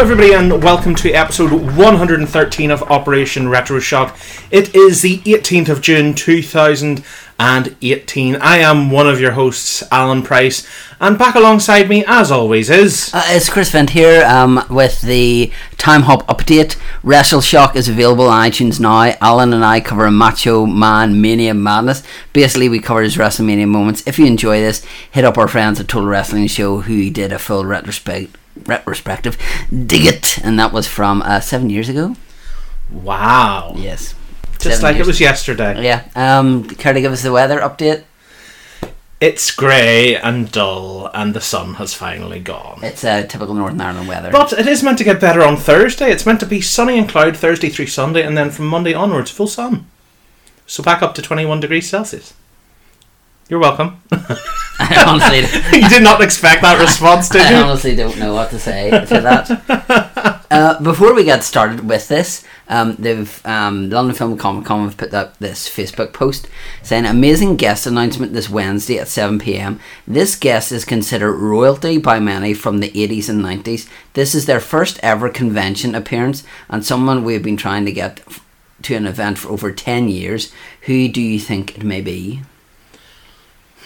Hello, everybody, and welcome to episode 113 of Operation Retro Shock. It is the 18th of June 2018. I am one of your hosts, Alan Price, and back alongside me, as always, is. Uh, it's Chris Vent here um, with the Time Hop update. Wrestle Shock is available on iTunes now. Alan and I cover a Macho Man Mania Madness. Basically, we cover his WrestleMania moments. If you enjoy this, hit up our friends at Total Wrestling Show who did a full retrospect retrospective. Dig it! And that was from uh, seven years ago. Wow. Yes. Just Seven like it was yesterday. Yeah. Um, care to give us the weather update? It's grey and dull, and the sun has finally gone. It's a typical Northern Ireland weather. But it is meant to get better on Thursday. It's meant to be sunny and cloud Thursday through Sunday, and then from Monday onwards, full sun. So back up to 21 degrees Celsius. You're welcome. I honestly, you did not expect that response, did I you? I honestly don't know what to say to that. uh, before we get started with this, um, they've um, London Film Comic Con have put up this Facebook post saying amazing guest announcement this Wednesday at 7 p.m. This guest is considered royalty by many from the 80s and 90s. This is their first ever convention appearance and someone we've been trying to get to an event for over 10 years. Who do you think it may be?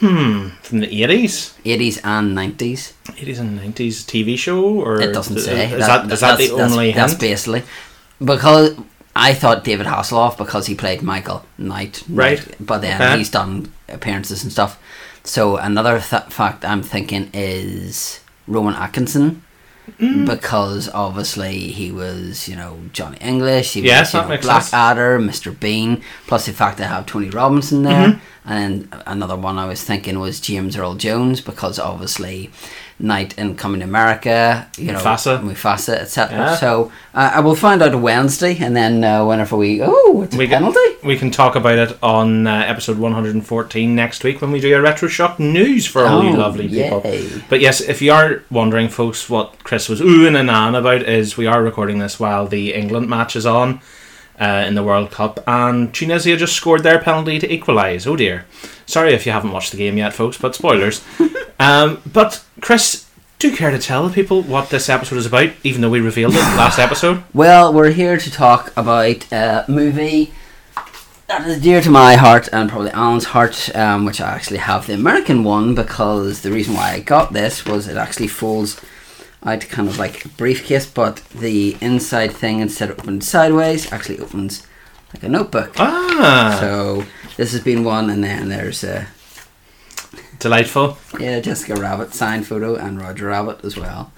Hmm. From the 80s? 80s and 90s. 80s and 90s TV show? or It doesn't say. Is that, is that the only that's, hint? That's basically because I thought David Hasselhoff because he played Michael Knight, Right. But then Okay. he's done appearances and stuff. So another th- fact I'm thinking is Rowan Atkinson. Mm. Because obviously he was, you know, Johnny English, he Yes, was, you know. Blackadder, Mr. Bean, plus the fact they have Tony Robinson there. Mm-hmm. And another one I was thinking was James Earl Jones, because obviously Night in Coming to America, you know, Mufasa. Mufasa, etc. Yeah. So uh, I will find out Wednesday, and then uh, whenever we oh, it's a We can, penalty. we can talk about it on uh, episode 114 next week when we do a retro shock news for all you Oh, lovely people. yay. But yes, if you are wondering, folks, what Chris was oohing and ahhing about is we are recording this while the England match is on uh, in the World Cup, and Tunisia just scored their penalty to equalise. Oh dear. Sorry if you haven't watched the game yet, folks, but spoilers. um, but Chris, do you care to tell the people what this episode is about, even though we revealed it last episode? Well, we're here to talk about a movie that is dear to my heart and probably Alan's heart, um, which I actually have the American one because the reason why I got this was it actually folds out kind of like a briefcase, but the inside thing instead of opening sideways actually opens like a notebook. Ah, So this has been one, and then there's a delightful. yeah Jessica Rabbit signed photo and Roger Rabbit as well.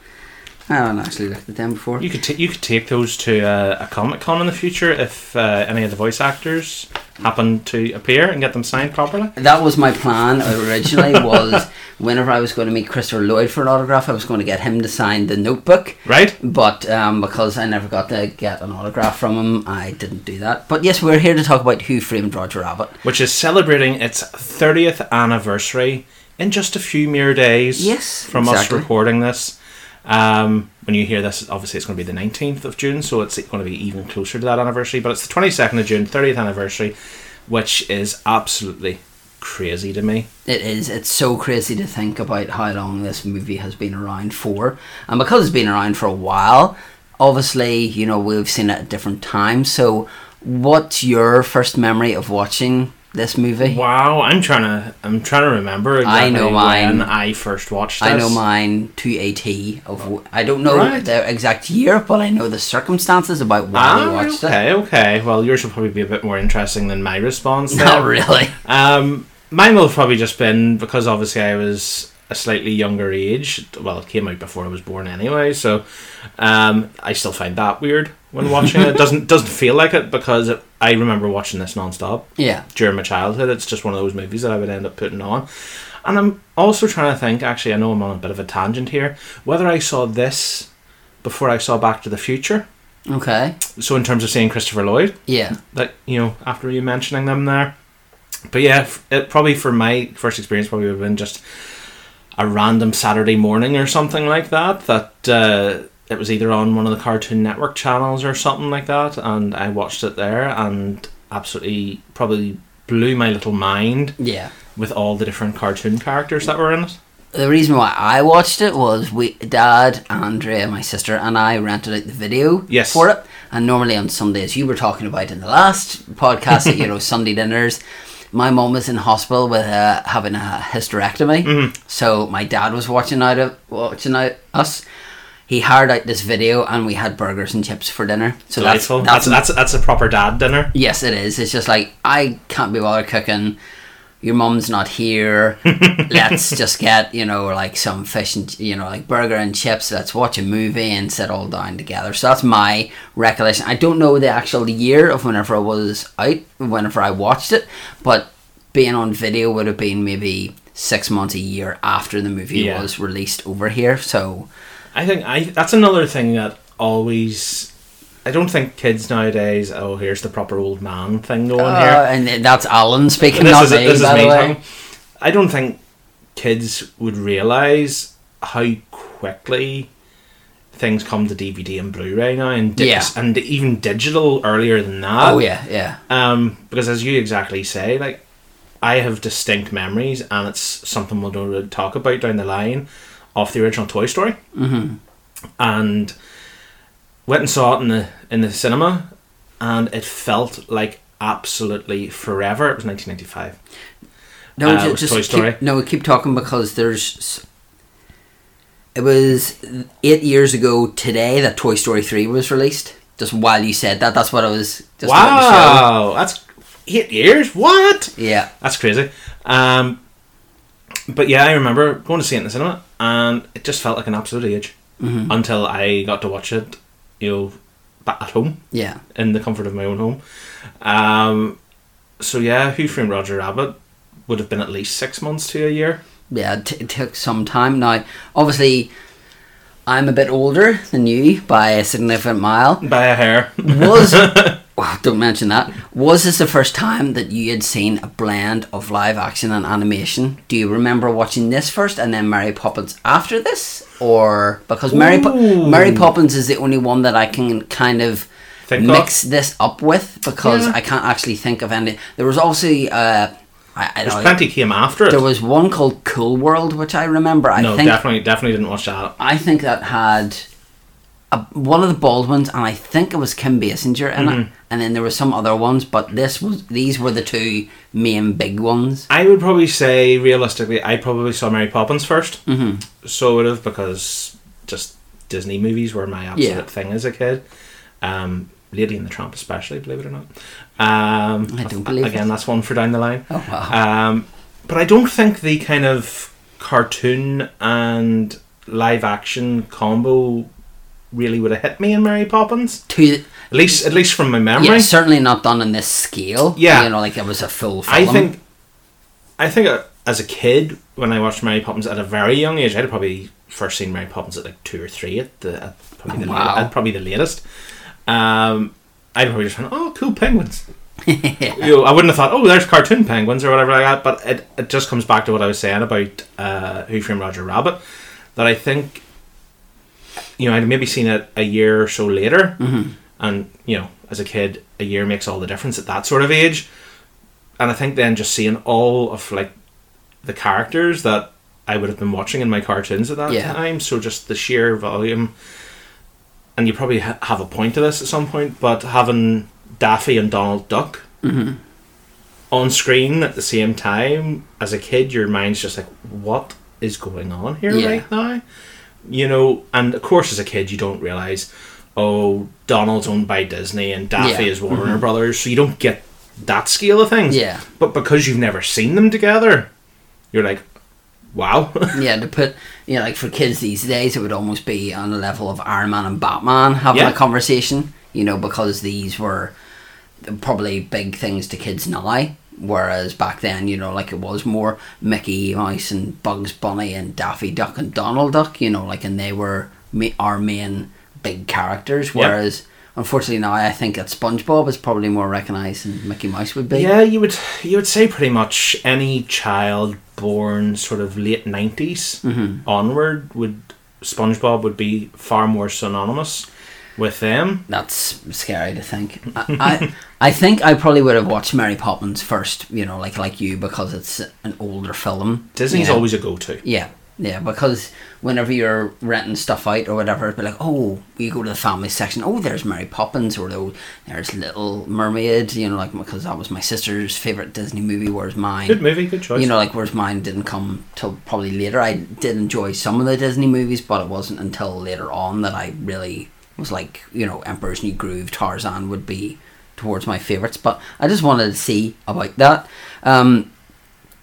I haven't actually looked at them before. You could ta- you could take those to uh, a comic con in the future if uh, any of the voice actors happen to appear and get them signed properly. That was my plan originally. was whenever I was going to meet Christopher Lloyd for an autograph, I was going to get him to sign the Notebook. Right? But um, because I never got to get an autograph from him, I didn't do that. But yes, we're here to talk about Who Framed Roger Rabbit. Which is celebrating its 30th anniversary in just a few mere days Yes, from exactly. us recording this. Um, when you hear this, obviously it's going to be the 19th of June, so it's going to be even closer to that anniversary. But it's the 22nd of June, 30th anniversary, which is absolutely crazy to me. It is. It's so crazy to think about how long this movie has been around for, and because it's been around for a while, obviously you know we've seen it at different times. So, what's your first memory of watching this movie? Wow, I'm trying to I'm trying to remember exactly I know mine. when I first watched this. I know mine to a T of. I don't know Right. the exact year, but I know the circumstances about why Ah, we watched it. okay, okay. Well, yours will probably be a bit more interesting than my response. Not really. Um, mine will have probably just been because obviously I was a slightly younger age. Well, it came out before I was born anyway, so um, I still find that weird when watching it. it. Doesn't doesn't feel like it because it, I remember watching this non-stop Yeah. during my childhood. It's just one of those movies that I would end up putting on. And I'm also trying to think. Actually, I know I'm on a bit of a tangent here. Whether I saw this before I saw Back to the Future. Okay. So in terms of seeing Christopher Lloyd, Yeah. like you know after you mentioning them there but yeah it probably for my first experience probably would have been just a random saturday morning or something like that that uh, it was either on one of the cartoon network channels or something like that and i watched it there and absolutely probably blew my little mind Yeah. with all the different cartoon characters that were in it the reason why I watched it was we, Dad, Andrea, my sister, and I rented out the video Yes. for it. And normally on Sundays, you were talking about in the last podcast, that, you know, Sunday dinners. My mom was in hospital with uh, having a hysterectomy, Mm-hmm. so my dad was watching out of watching out us. He hired out this video, and we had burgers and chips for dinner. So that's, Delightful. that's That's, that's that's a proper dad dinner. Yes, it is. It's just like I can't be bothered cooking. Your mum's not here. Let's just get you know like some fish and you know like burger and chips. Let's watch a movie and sit all down together. So that's my recollection. I don't know the actual year of whenever I was out, whenever I watched it, but being on video would have been maybe six months, a year after the movie Yeah. was released over here. So I think I that's another thing that always. I don't think kids nowadays. Oh, here's the proper old man thing going uh, here. and that's Alan speaking, this not is me. this is me way. I don't think kids would realize how quickly things come to DVD and Blu-ray now, and di- Yeah. and even digital earlier than that. Oh yeah, yeah. Um, because as you exactly say, like I have distinct memories, and it's something we'll talk about down the line of the original Toy Story, mm-hmm. and went and saw it in the in the cinema, and it felt like absolutely forever. It was 1995. No, Uh, ju- it was just Toy keep, Story. no, we keep talking because there's. It was eight years ago today that Toy Story three was released. Just while you said that, that's what I was. Just wow, that's eight years. What? Yeah. That's crazy. Um, but yeah, I remember going to see it in the cinema, and it just felt like an absolute age Mm-hmm. until I got to watch it, you know, back at home Yeah. in the comfort of my own home. Um, so yeah, Who Framed Roger Rabbit would have been at least six months to a year. Yeah. It, t- it took some time. Now, obviously, I'm a bit older than you by a significant mile. By a hair. Was oh, don't mention that. Was this the first time that you had seen a blend of live action and animation? Do you remember watching this first and then Mary Poppins after this, or because Mary po- Mary Poppins is the only one that I can kind of Think of? mix this up with because Yeah. I can't actually think of any. There was also uh, I, I There's know, plenty came after it. there was one called Cool World which I remember. I no, think definitely, definitely didn't watch that. I think that had a, one of the Baldwins, and I think it was Kim Basinger in Mm-hmm. it, and then there were some other ones, but this was these were the two main big ones. I would probably say, realistically, I probably saw Mary Poppins 1st Mm-hmm. So would have because just Disney movies were my absolute Yeah. thing as a kid. Um, Lady and the Tramp, especially, believe it or not. Um, I don't believe again. it. That's one for down the line. Oh wow! Um, but I don't think the kind of cartoon and live action combo really would have hit me in Mary Poppins. Two, At least, at least from my memory. yeah, certainly not done on this scale. Yeah. you know, like it was a full film. I think, I think uh, as a kid when I watched Mary Poppins at a very young age, I'd probably first seen Mary Poppins at like two or three at the at probably the Wow. la- at probably the latest. Um, I'd probably just went, oh, cool penguins. you know, I wouldn't have thought, oh, there's cartoon penguins or whatever like that. But it, it just comes back to what I was saying about uh, Who Framed Roger Rabbit, that I think, you know, I'd maybe seen it a year or so later, mm-hmm. and you know, as a kid, a year makes all the difference at that sort of age. And I think then just seeing all of like the characters that I would have been watching in my cartoons at that Yeah. time, so just the sheer volume. And you probably ha- have a point to this at some point, but having Daffy and Donald Duck mm-hmm. on screen at the same time as a kid, your mind's just like, what is going on here Yeah. right now? You know, and of course, as a kid, you don't realize, oh, Donald's owned by Disney and Daffy Yeah. is mm-hmm. Warner Brothers, so you don't get that scale of things. Yeah. But because you've never seen them together, you're like, wow. yeah, to put you know, like for kids these days, it would almost be on the level of Iron Man and Batman having Yeah. a conversation. You know, because these were probably big things to kids now. Whereas back then, you know, like it was more Mickey Mouse and Bugs Bunny and Daffy Duck and Donald Duck, you know, like, and they were our main big characters. Whereas, unfortunately, now I think that SpongeBob is probably more recognised than Mickey Mouse would be. yeah, you would you would say pretty much any child born sort of late 90s Mm-hmm. onward would SpongeBob would be far more synonymous with them. That's scary to think. I, I I think I probably would have watched Mary Poppins first, you know, like like you because it's an older film. Disney's Yeah. always a go-to. yeah, Yeah, because whenever you're renting stuff out or whatever, it'd be like, oh, you go to the family section. Oh, there's Mary Poppins, or oh, there's Little Mermaid. You know, like because that was my sister's favorite Disney movie, whereas mine. Good movie, good choice. You know, like whereas mine didn't come till probably later. I did enjoy some of the Disney movies, but it wasn't until later on that I really was like, you know, Emperor's New Groove, Tarzan would be towards my favorites. But I just wanted to see about that. Um,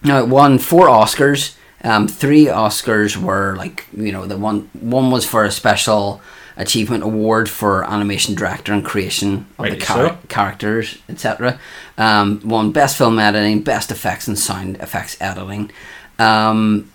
now it won four Oscars. Um, three Oscars were like you know the one one was for a special achievement award for animation director and creation of the char- characters, etc. Um, won best film editing, best effects and sound effects editing. Um,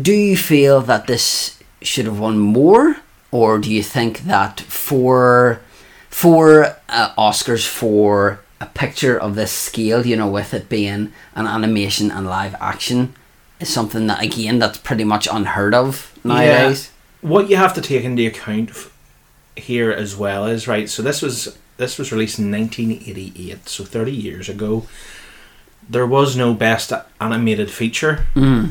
do you feel that this should have won more, or do you think that for four uh, Oscars for a picture of this scale, you know, with it being an animation and live action, is something that again that's pretty much unheard of nowadays. what you have to take into account here as well is right. So this was this was released in 1988, so 30 years ago. There was no best animated feature. Mm.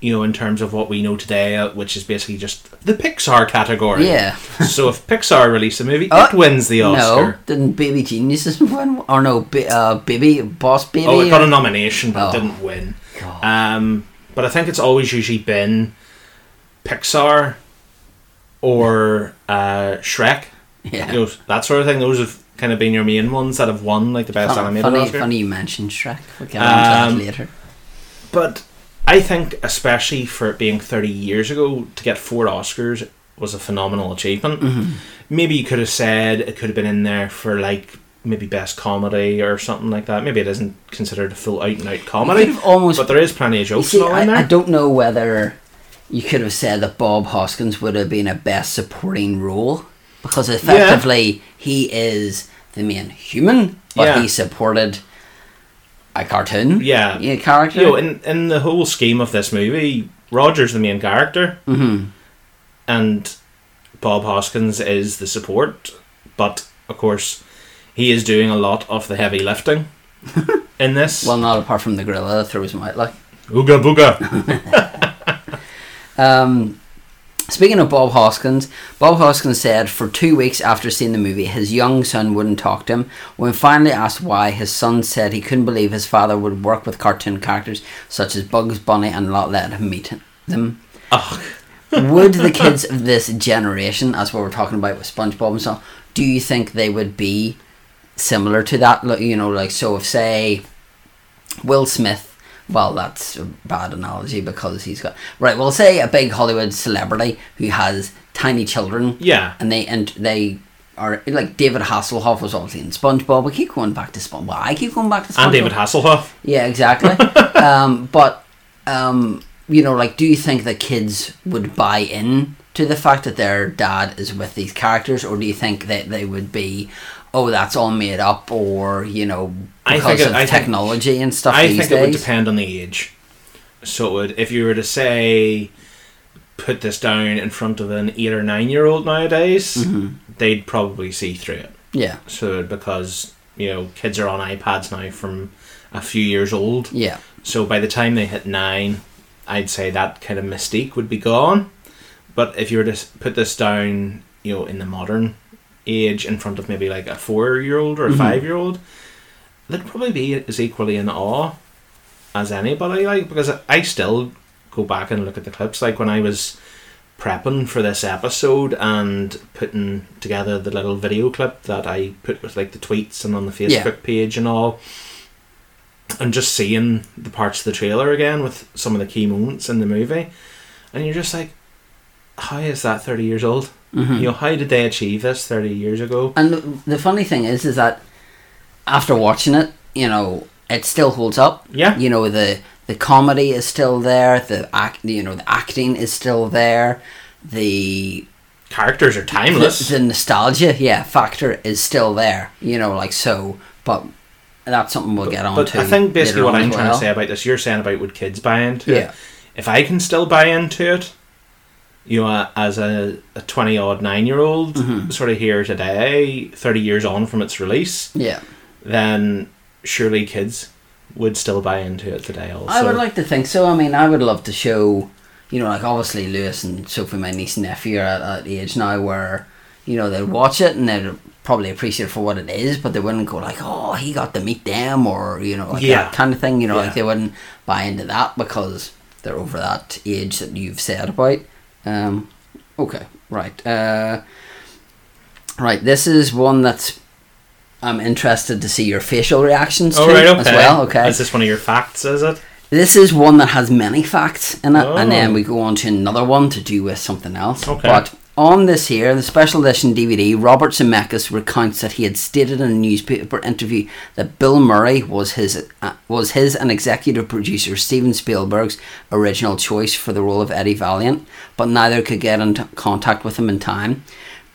You know, in terms of what we know today, uh, which is basically just the Pixar category. Yeah. so if Pixar released a movie, Oh, it wins the No, Oscar. didn't Baby Geniuses win? Or no, ba- uh, Baby Boss Baby. Oh, it got a nomination, but Oh. didn't win. God. Um, but I think it's always usually been Pixar or uh, Shrek. yeah. You know, that sort of thing. Those have kind of been your main ones that have won like the best Funny, animated funny, Oscar. funny you mentioned Shrek. We'll get on to that Um, later. But I think, especially for it being 30 years ago, to get four Oscars was a phenomenal achievement. Mm-hmm. Maybe you could have said it could have been in there for like maybe best comedy or something like that. Maybe it isn't considered a full out and out comedy, almost- but there is plenty of jokes see, and in I, there. I don't know whether you could have said that Bob Hoskins would have been a best supporting role because effectively he is the main human, but Yeah. he supported a cartoon Yeah. yeah, character. you know, in in the whole scheme of this movie, Roger's the main character, hmm and Bob Hoskins is the support. But of course, he is doing a lot of the heavy lifting in this. Well, not apart from the gorilla that throws him out like. Ooga booga. Um, speaking of Bob Hoskins, Bob Hoskins said for two weeks after seeing the movie, his young son wouldn't talk to him. When finally asked why, his son said he couldn't believe his father would work with cartoon characters such as Bugs Bunny and not let him meet them. Ugh. would the kids of this generation, as what we're talking about with SpongeBob and so, do you think they would be similar to that? You know, like so if say Will Smith. Well, that's a bad analogy because he's got right. Well, say a big Hollywood celebrity who has tiny children, Yeah. and they and they are like David Hasselhoff was obviously in SpongeBob. We keep going back to SpongeBob. Well, I keep going back to SpongeBob. And David Hasselhoff. Yeah, exactly. um, but um, you know, like, do you think that kids would buy in to the fact that their dad is with these characters, or do you think that they would be, oh, that's all made up, or you know, I because think it- of I think- technology and stuff I think days? it would depend on the age. So it would, if you were to say, put this down in front of an eight or nine year old nowadays, Mhm. they'd probably see through it. Yeah, So because you know kids are on iPads now from a few years old, yeah, so by the time they hit nine, I'd say that kind of mystique would be gone. But if you were to put this down, you know, in the modern age, in front of maybe like a four-year-old or a Mhm. five-year-old, they'd probably be as equally in awe as anybody. Like because I still go back and look at the clips. Like when I was prepping for this episode and putting together the little video clip that I put with like the tweets and on the Facebook Yeah. page and all and just seeing the parts of the trailer again with some of the key moments in the movie, and you're just like, how is that thirty years old? Mhm. You know, how did they achieve this thirty years ago? And the, the funny thing is, is that after watching it, you know, it still holds up. Yeah, you know the the comedy is still there the act you know the acting is still there the characters are timeless. the nostalgia yeah factor is still there you know like so but that's something we'll get on but to I think basically what I'm trying to say about this, you're saying about would kids buy into yeah it? If I can still buy into it, you know, as a, twenty odd nine year old, Mhm. sort of here today, thirty years on from its release, yeah then surely kids would still buy into it today. Also, I would like to think so I mean I would love to show you know, like obviously Lewis and Sophie, my niece and nephew, are at that age now where you know they'd watch it and they'd probably appreciate it for what it is, but they wouldn't go like, "Oh, he got to meet them," or you know, like Yeah. that kind of thing. You know, Yeah. like they wouldn't buy into that because they're over that age that you've said about. Um, okay, right, uh, right. This is one that's I'm interested to see your facial reactions Oh to right, okay. as well. Okay, Is this one of your facts? Is it? this is one that has many facts in it, and then Oh. we go on to another one to do with something else. Okay. But on this here, the special edition DVD, Robert Zemeckis recounts that he had stated in a newspaper interview that Bill Murray was his uh, was his and executive producer Steven Spielberg's original choice for the role of Eddie Valiant, but neither could get in t- contact with him in time.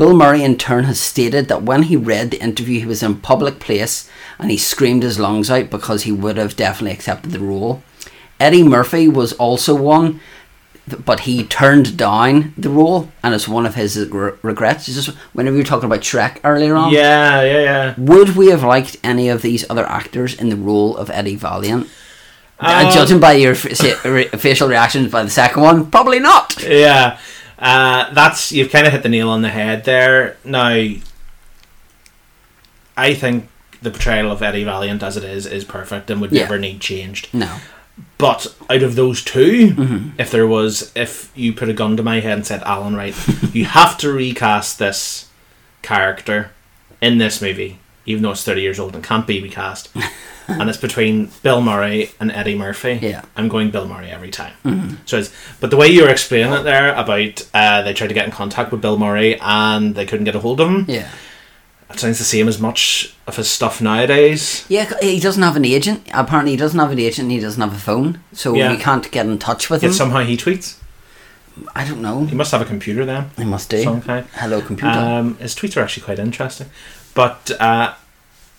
Bill Murray, in turn, has stated that when he read the interview, he was in public place and he screamed his lungs out because he would have definitely accepted the role. Eddie Murphy was also one, but he turned down the role, and it's one of his re- regrets. It's just whenever you were talking about Shrek earlier on, Yeah, yeah, yeah. would we have liked any of these other actors in the role of Eddie Valiant? Um, judging by your f- sa- re- facial reactions by the second one, probably not. Yeah, uh, that's you've kind of hit the nail on the head there. Now, I think the portrayal of Eddie Valiant as it is is perfect and would Yeah. never need changed. No. But out of those 2 Mm-hmm. if there was, if you put a gun to my head and said, Alan, right, you have to recast this character in this movie, even though it's 30 years old and can't be recast, and it's between Bill Murray and Eddie Murphy, Yeah. I'm going Bill Murray every time. So it's, but the way you were explaining it there about uh, they tried to get in contact with Bill Murray and they couldn't get a hold of him, Yeah. it sounds the same as much of his stuff nowadays. Yeah, he doesn't have an agent. Apparently, he doesn't have an agent. and He doesn't have a phone, so Yeah. we can't get in touch with Yet him. somehow he tweets. I don't know. He must have a computer then. He must do. Some kind. Hello, computer. Um, his tweets are actually quite interesting. But uh,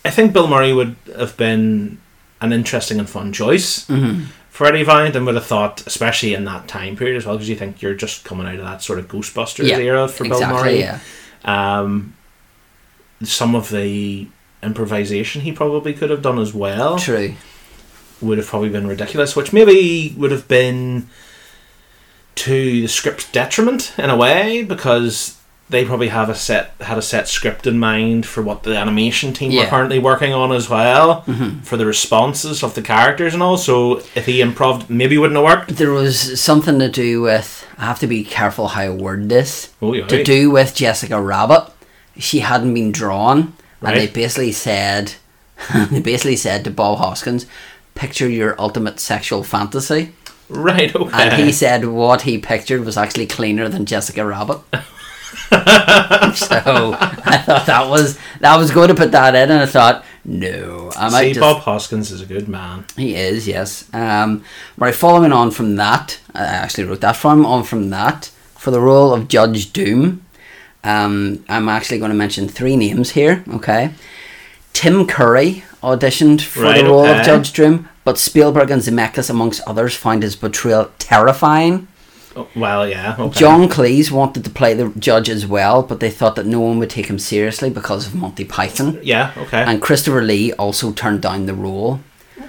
I think Bill Murray would have been an interesting and fun choice hmm for Eddie Valiant and would have thought, especially in that time period as well, because you think you're just coming out of that sort of Ghostbusters Yeah, era for Bill exactly. Murray. Yeah. Um, some of the improvisation he probably could have done as well True. would have probably been ridiculous, which maybe would have been to the script's detriment in a way because they probably have a set had a set script in mind for what the animation team were currently working on as well hmm for the responses of the characters and all. So if he improved, maybe wouldn't have worked. There was something to do with. I have to be careful how I word this. Oh, yeah, To do with Jessica Rabbit. She hadn't been drawn, and they basically said, they basically said to Bob Hoskins, "Picture your ultimate sexual fantasy." right. Okay. And he said what he pictured was actually cleaner than Jessica Rabbit. so I thought that was that was going to put that in, and I thought no, I might See, just. Bob Hoskins is a good man. He is, yes. Um, right, following on from that, I actually wrote that from on from that for the role of Judge Doom. Um, I'm actually going to mention three names here. Okay, Tim Curry auditioned for Right, the role okay. of Judge Doom, but Spielberg and Zemeckis, amongst others, found his portrayal terrifying. Oh, well, yeah. Okay. John Cleese wanted to play the judge as well, but they thought that no one would take him seriously because of Monty Python. Yeah. Okay. And Christopher Lee also turned down the role.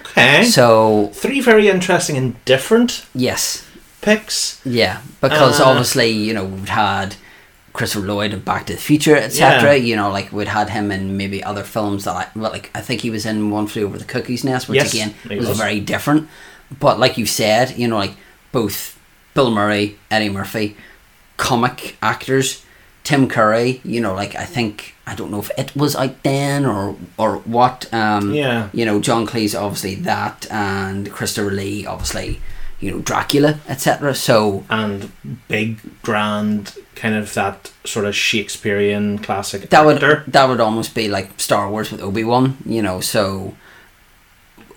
okay. So Three very interesting and different yes, picks. Yeah, because Uh, obviously, you know, we'd had Christopher Lloyd in Back to the Future, etc. Yeah. You know, like we'd had him in maybe other films that I, well, like I think he was in One Flew Over the Cuckoo's Nest, which Yes, again was, was. very different. But like you said, you know, like both Bill Murray, Eddie Murphy, comic actors, Tim Curry. You know, like I think I don't know if it was out then or or what. Um, Yeah. you know, John Cleese obviously that, and Christopher Lee obviously, you know, Dracula, etc. So and big, grand, kind of that sort of Shakespearean classic that would that would almost be like Star Wars with Obi Wan, you know. So,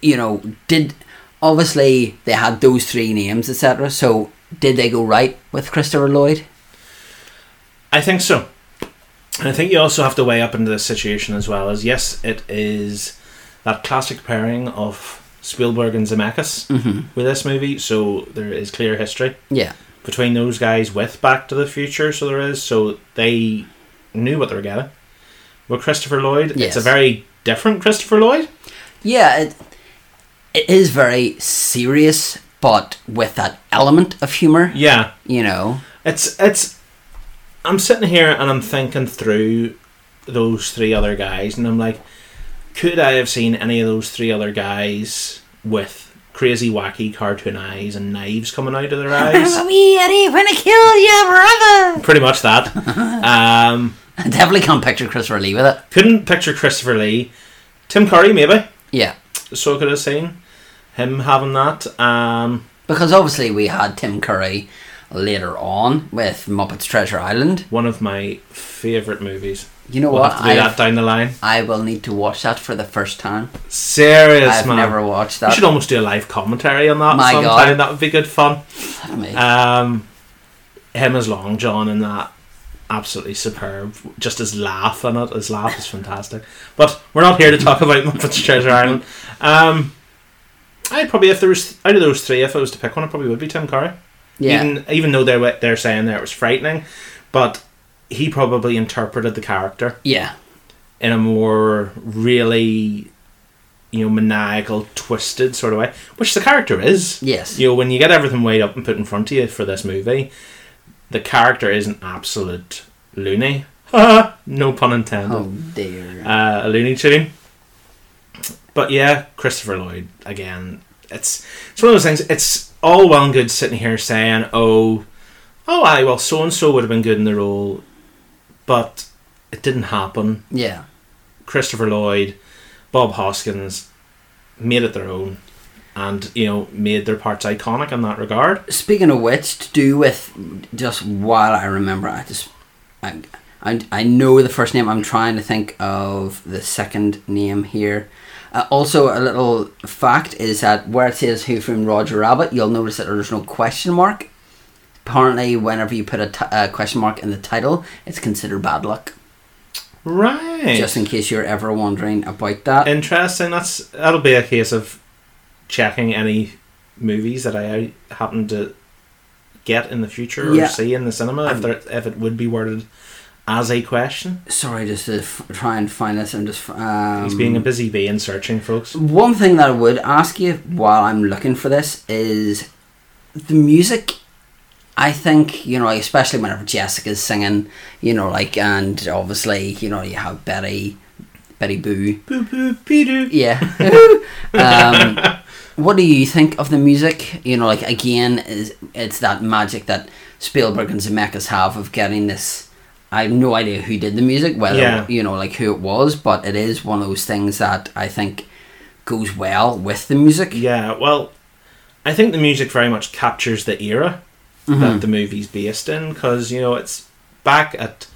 you know, did obviously they had those three names, etc. So did they go right with Christopher Lloyd? I think so. And I think you also have to weigh up into this situation as well as yes, it is that classic pairing of Spielberg and Zemeckis Mm-hmm. with this movie, so there is clear history Yeah, between those guys with Back to the Future, so there is, so they knew what they were getting. With Christopher Lloyd, it's a very different Christopher Lloyd. yeah. It, it is very serious, but with that element of humor. Yeah, You know, it's it's. I'm sitting here and I'm thinking through those three other guys, and I'm like, could I have seen any of those three other guys with crazy, wacky cartoon eyes and knives coming out of their eyes? we Eddie when I kill your brother. Pretty much that. Um, I definitely can't picture Christopher Lee with it. couldn't picture Christopher Lee. Tim Curry, maybe. Yeah, So I could have seen him having that. Um, because obviously we had Tim Curry later on with Muppets Treasure Island. one of my favourite movies. You know We'll what? do that down the line. I will need to watch that for the first time. Serious, I've man. never watched We that. should almost do a live commentary on that My sometime. God. That would be good fun. Um, him as Long John in that, absolutely superb. Just his laugh in it, his laugh is fantastic. But we're not here to talk about Muppets Treasure Island. Um, I'd probably, if there was out of those three, if I was to pick one, it probably would be Tim Curry. yeah, Even even though they're they're saying there it was frightening, but he probably interpreted the character yeah, in a more really, you know, maniacal, twisted sort of way, which the character is. yes. You know, when you get everything weighed up and put in front of you for this movie, the character is an absolute loony. no pun intended. Oh dear. Uh, a Looney Tune. But yeah, Christopher Lloyd again. It's it's one of those things. It's all well and good sitting here saying, "Oh, oh, I well, so and so would have been good in the role," but it didn't happen. yeah. Christopher Lloyd, Bob Hoskins made it their own, and you know made their parts iconic in that regard. Speaking of which, to do with just while I remember, I just I, I, I know the first name. I'm trying to think of the second name here. Uh, also, a little fact is that where it says "Who Framed Roger Rabbit," you'll notice that there's no question mark. Apparently, whenever you put a t- a question mark in the title, it's considered bad luck. Right. Just in case you're ever wondering about that. Interesting. That's that'll be a case of checking any movies that I happen to get in the future or Yeah. see in the cinema if Um, if it would be worded as a question. Sorry, just to f- try and find this. I'm just um, He's being a busy bee and searching, folks. One thing that I would ask you while I'm looking for this is the music. I think you know, especially whenever Jessica's singing, you know, like, and obviously, you know, you have Betty, Betty Boop, Boo boo doo. yeah. um, what do you think of the music? You know, like again, is it's that magic that Spielberg and Zemeckis have of getting this. I have no idea who did the music, whether Yeah. you know, like who it was, but it is one of those things that I think goes well with the music. Yeah, well, I think the music very much captures the era Mm-hmm. that the movie's based in because you know it's back at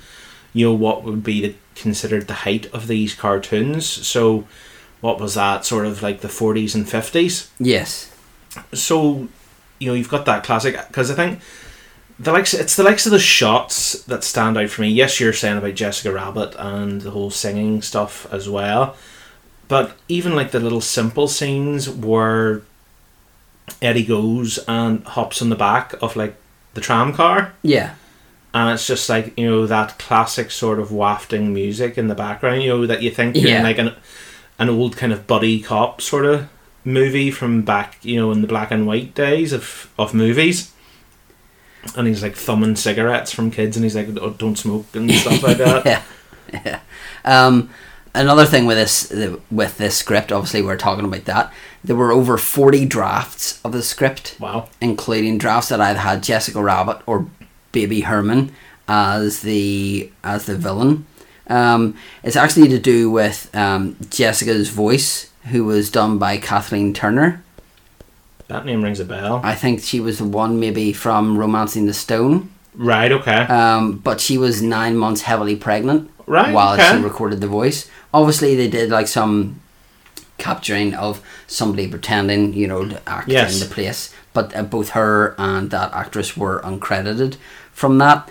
you know what would be the, considered the height of these cartoons. So, what was that sort of like the forties and fifties? Yes. so you know you've got that classic because I think the likes it's the likes of the shots that stand out for me. Yes, you're saying about Jessica Rabbit and the whole singing stuff as well, but even like the little simple scenes where Eddie goes and hops on the back of like the tram car. Yeah. And it's just like you know that classic sort of wafting music in the background. You know that you think you're Yeah. in like an an old kind of buddy cop sort of movie from back you know in the black and white days of of movies. And he's like thumbing cigarettes from kids, and he's like, oh, "Don't smoke" and stuff like that. yeah. yeah. Um, another thing with this with this script, obviously we're talking about that. There were over forty drafts of the script, Wow. including drafts that either had Jessica Rabbit or Baby Herman as the as the villain. Um, it's actually to do with um, Jessica's voice, who was done by Kathleen Turner. That name rings a bell. I think she was the one maybe from Romancing the Stone. Right. Okay. Um, but she was nine months heavily pregnant Right, while okay. she recorded the voice. Obviously, they did like some capturing of somebody pretending, you know, to act Yes. in the place. But uh, both her and that actress were uncredited from that.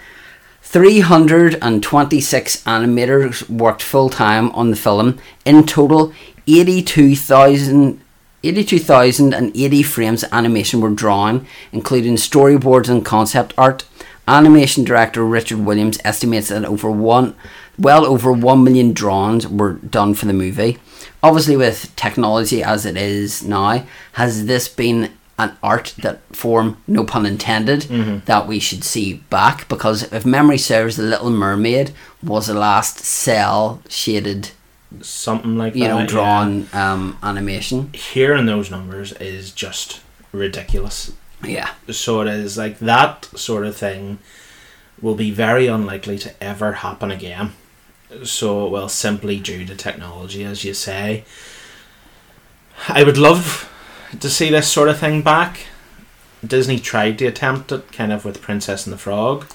326 animators worked full time on the film. In total, 82,000 82,080 frames of animation were drawn, including storyboards and concept art. Animation director Richard Williams estimates that over one, well over one million drawings were done for the movie. Obviously, with technology as it is now, has this been an art that form, no pun intended, Mm-hmm. that we should see back. Because if memory serves, The Little Mermaid was the last cell shaded, Something like you that. know, yeah. drawn um, animation. Hearing those numbers is just ridiculous. Yeah. So it is like that sort of thing will be very unlikely to ever happen again. So well, simply due to technology, as you say. I would love to see this sort of thing back. Disney tried to attempt it, kind of with Princess and the Frog,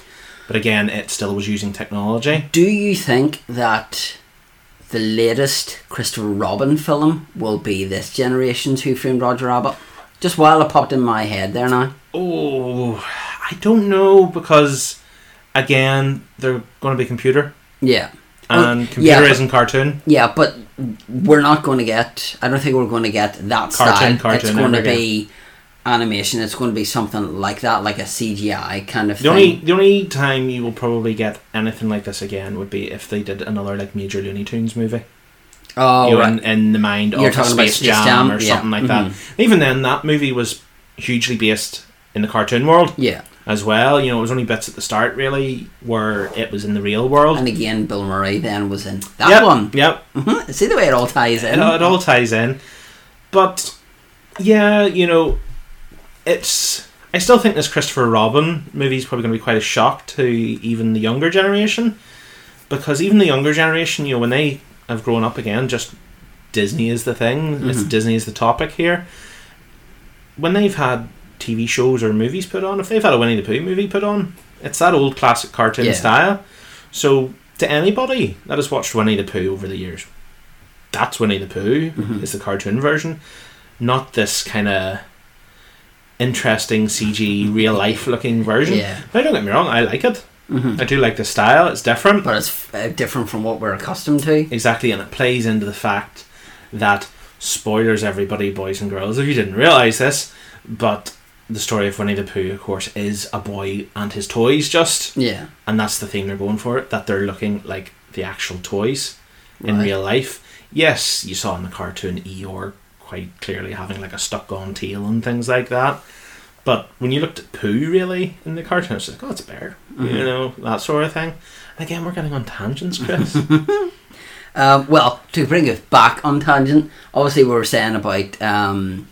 but again, it still was using technology. Do you think that the latest Christopher Robin film will be this generation's Who Framed Roger Rabbit? Just while it popped in my head there now. Oh, I don't know because again, they're going to be computer, Yeah. and Well, computer yeah, isn't cartoon. Yeah, but we're not going to get. I don't think we're going to get that Cartoon, style. cartoon, it's going to be. again. Animation. It's going to be something like that, like a CGI kind of The thing. only the only time you will probably get anything like this again would be if they did another like major Looney Tunes movie. oh, you know, right. in, in the mind You're of talking Space Space Jam, Jam? or Yeah. something like that. Mhm. Even then, that movie was hugely based in the cartoon world yeah, as well. You know, it was only bits at the start really where it was in the real world. and again, Bill Murray then was in that yep, one. Yep. Mhm. See the way it all ties It, in. it all ties in. But yeah, you know, it's. I still think this Christopher Robin movie is probably going to be quite a shock to even the younger generation, because even the younger generation, you know, when they have grown up again, just Disney is the thing. It's Mhm. Disney is the topic here. When they've had TV shows or movies put on, if they've had a Winnie the Pooh movie put on, it's that old classic cartoon Yeah. style. So to anybody that has watched Winnie the Pooh over the years, that's Winnie the Pooh Mhm. is the cartoon version, not this kind of interesting CG real life looking version. Yeah. Now don't get me wrong, I like it. Mhm. I do like the style. It's different. But it's uh, different from what we're accustomed to. Exactly, and it plays into the fact that spoilers, everybody, boys and girls, if you didn't realize this, but the story of Winnie the Pooh, of course, is a boy and his toys, just, Yeah. and that's the theme they're going for. That they're looking like the actual toys in Right. real life. Yes, you saw in the cartoon Eeyore quite clearly having like a stuck-on tail and things like that. But when you looked at Pooh really, in the cartoon, it's like, oh, it's a bear. You Mhm. know, that sort of thing. And again, we're getting on tangents, Chris. Um, well, to bring it back on tangent, obviously we were saying about um,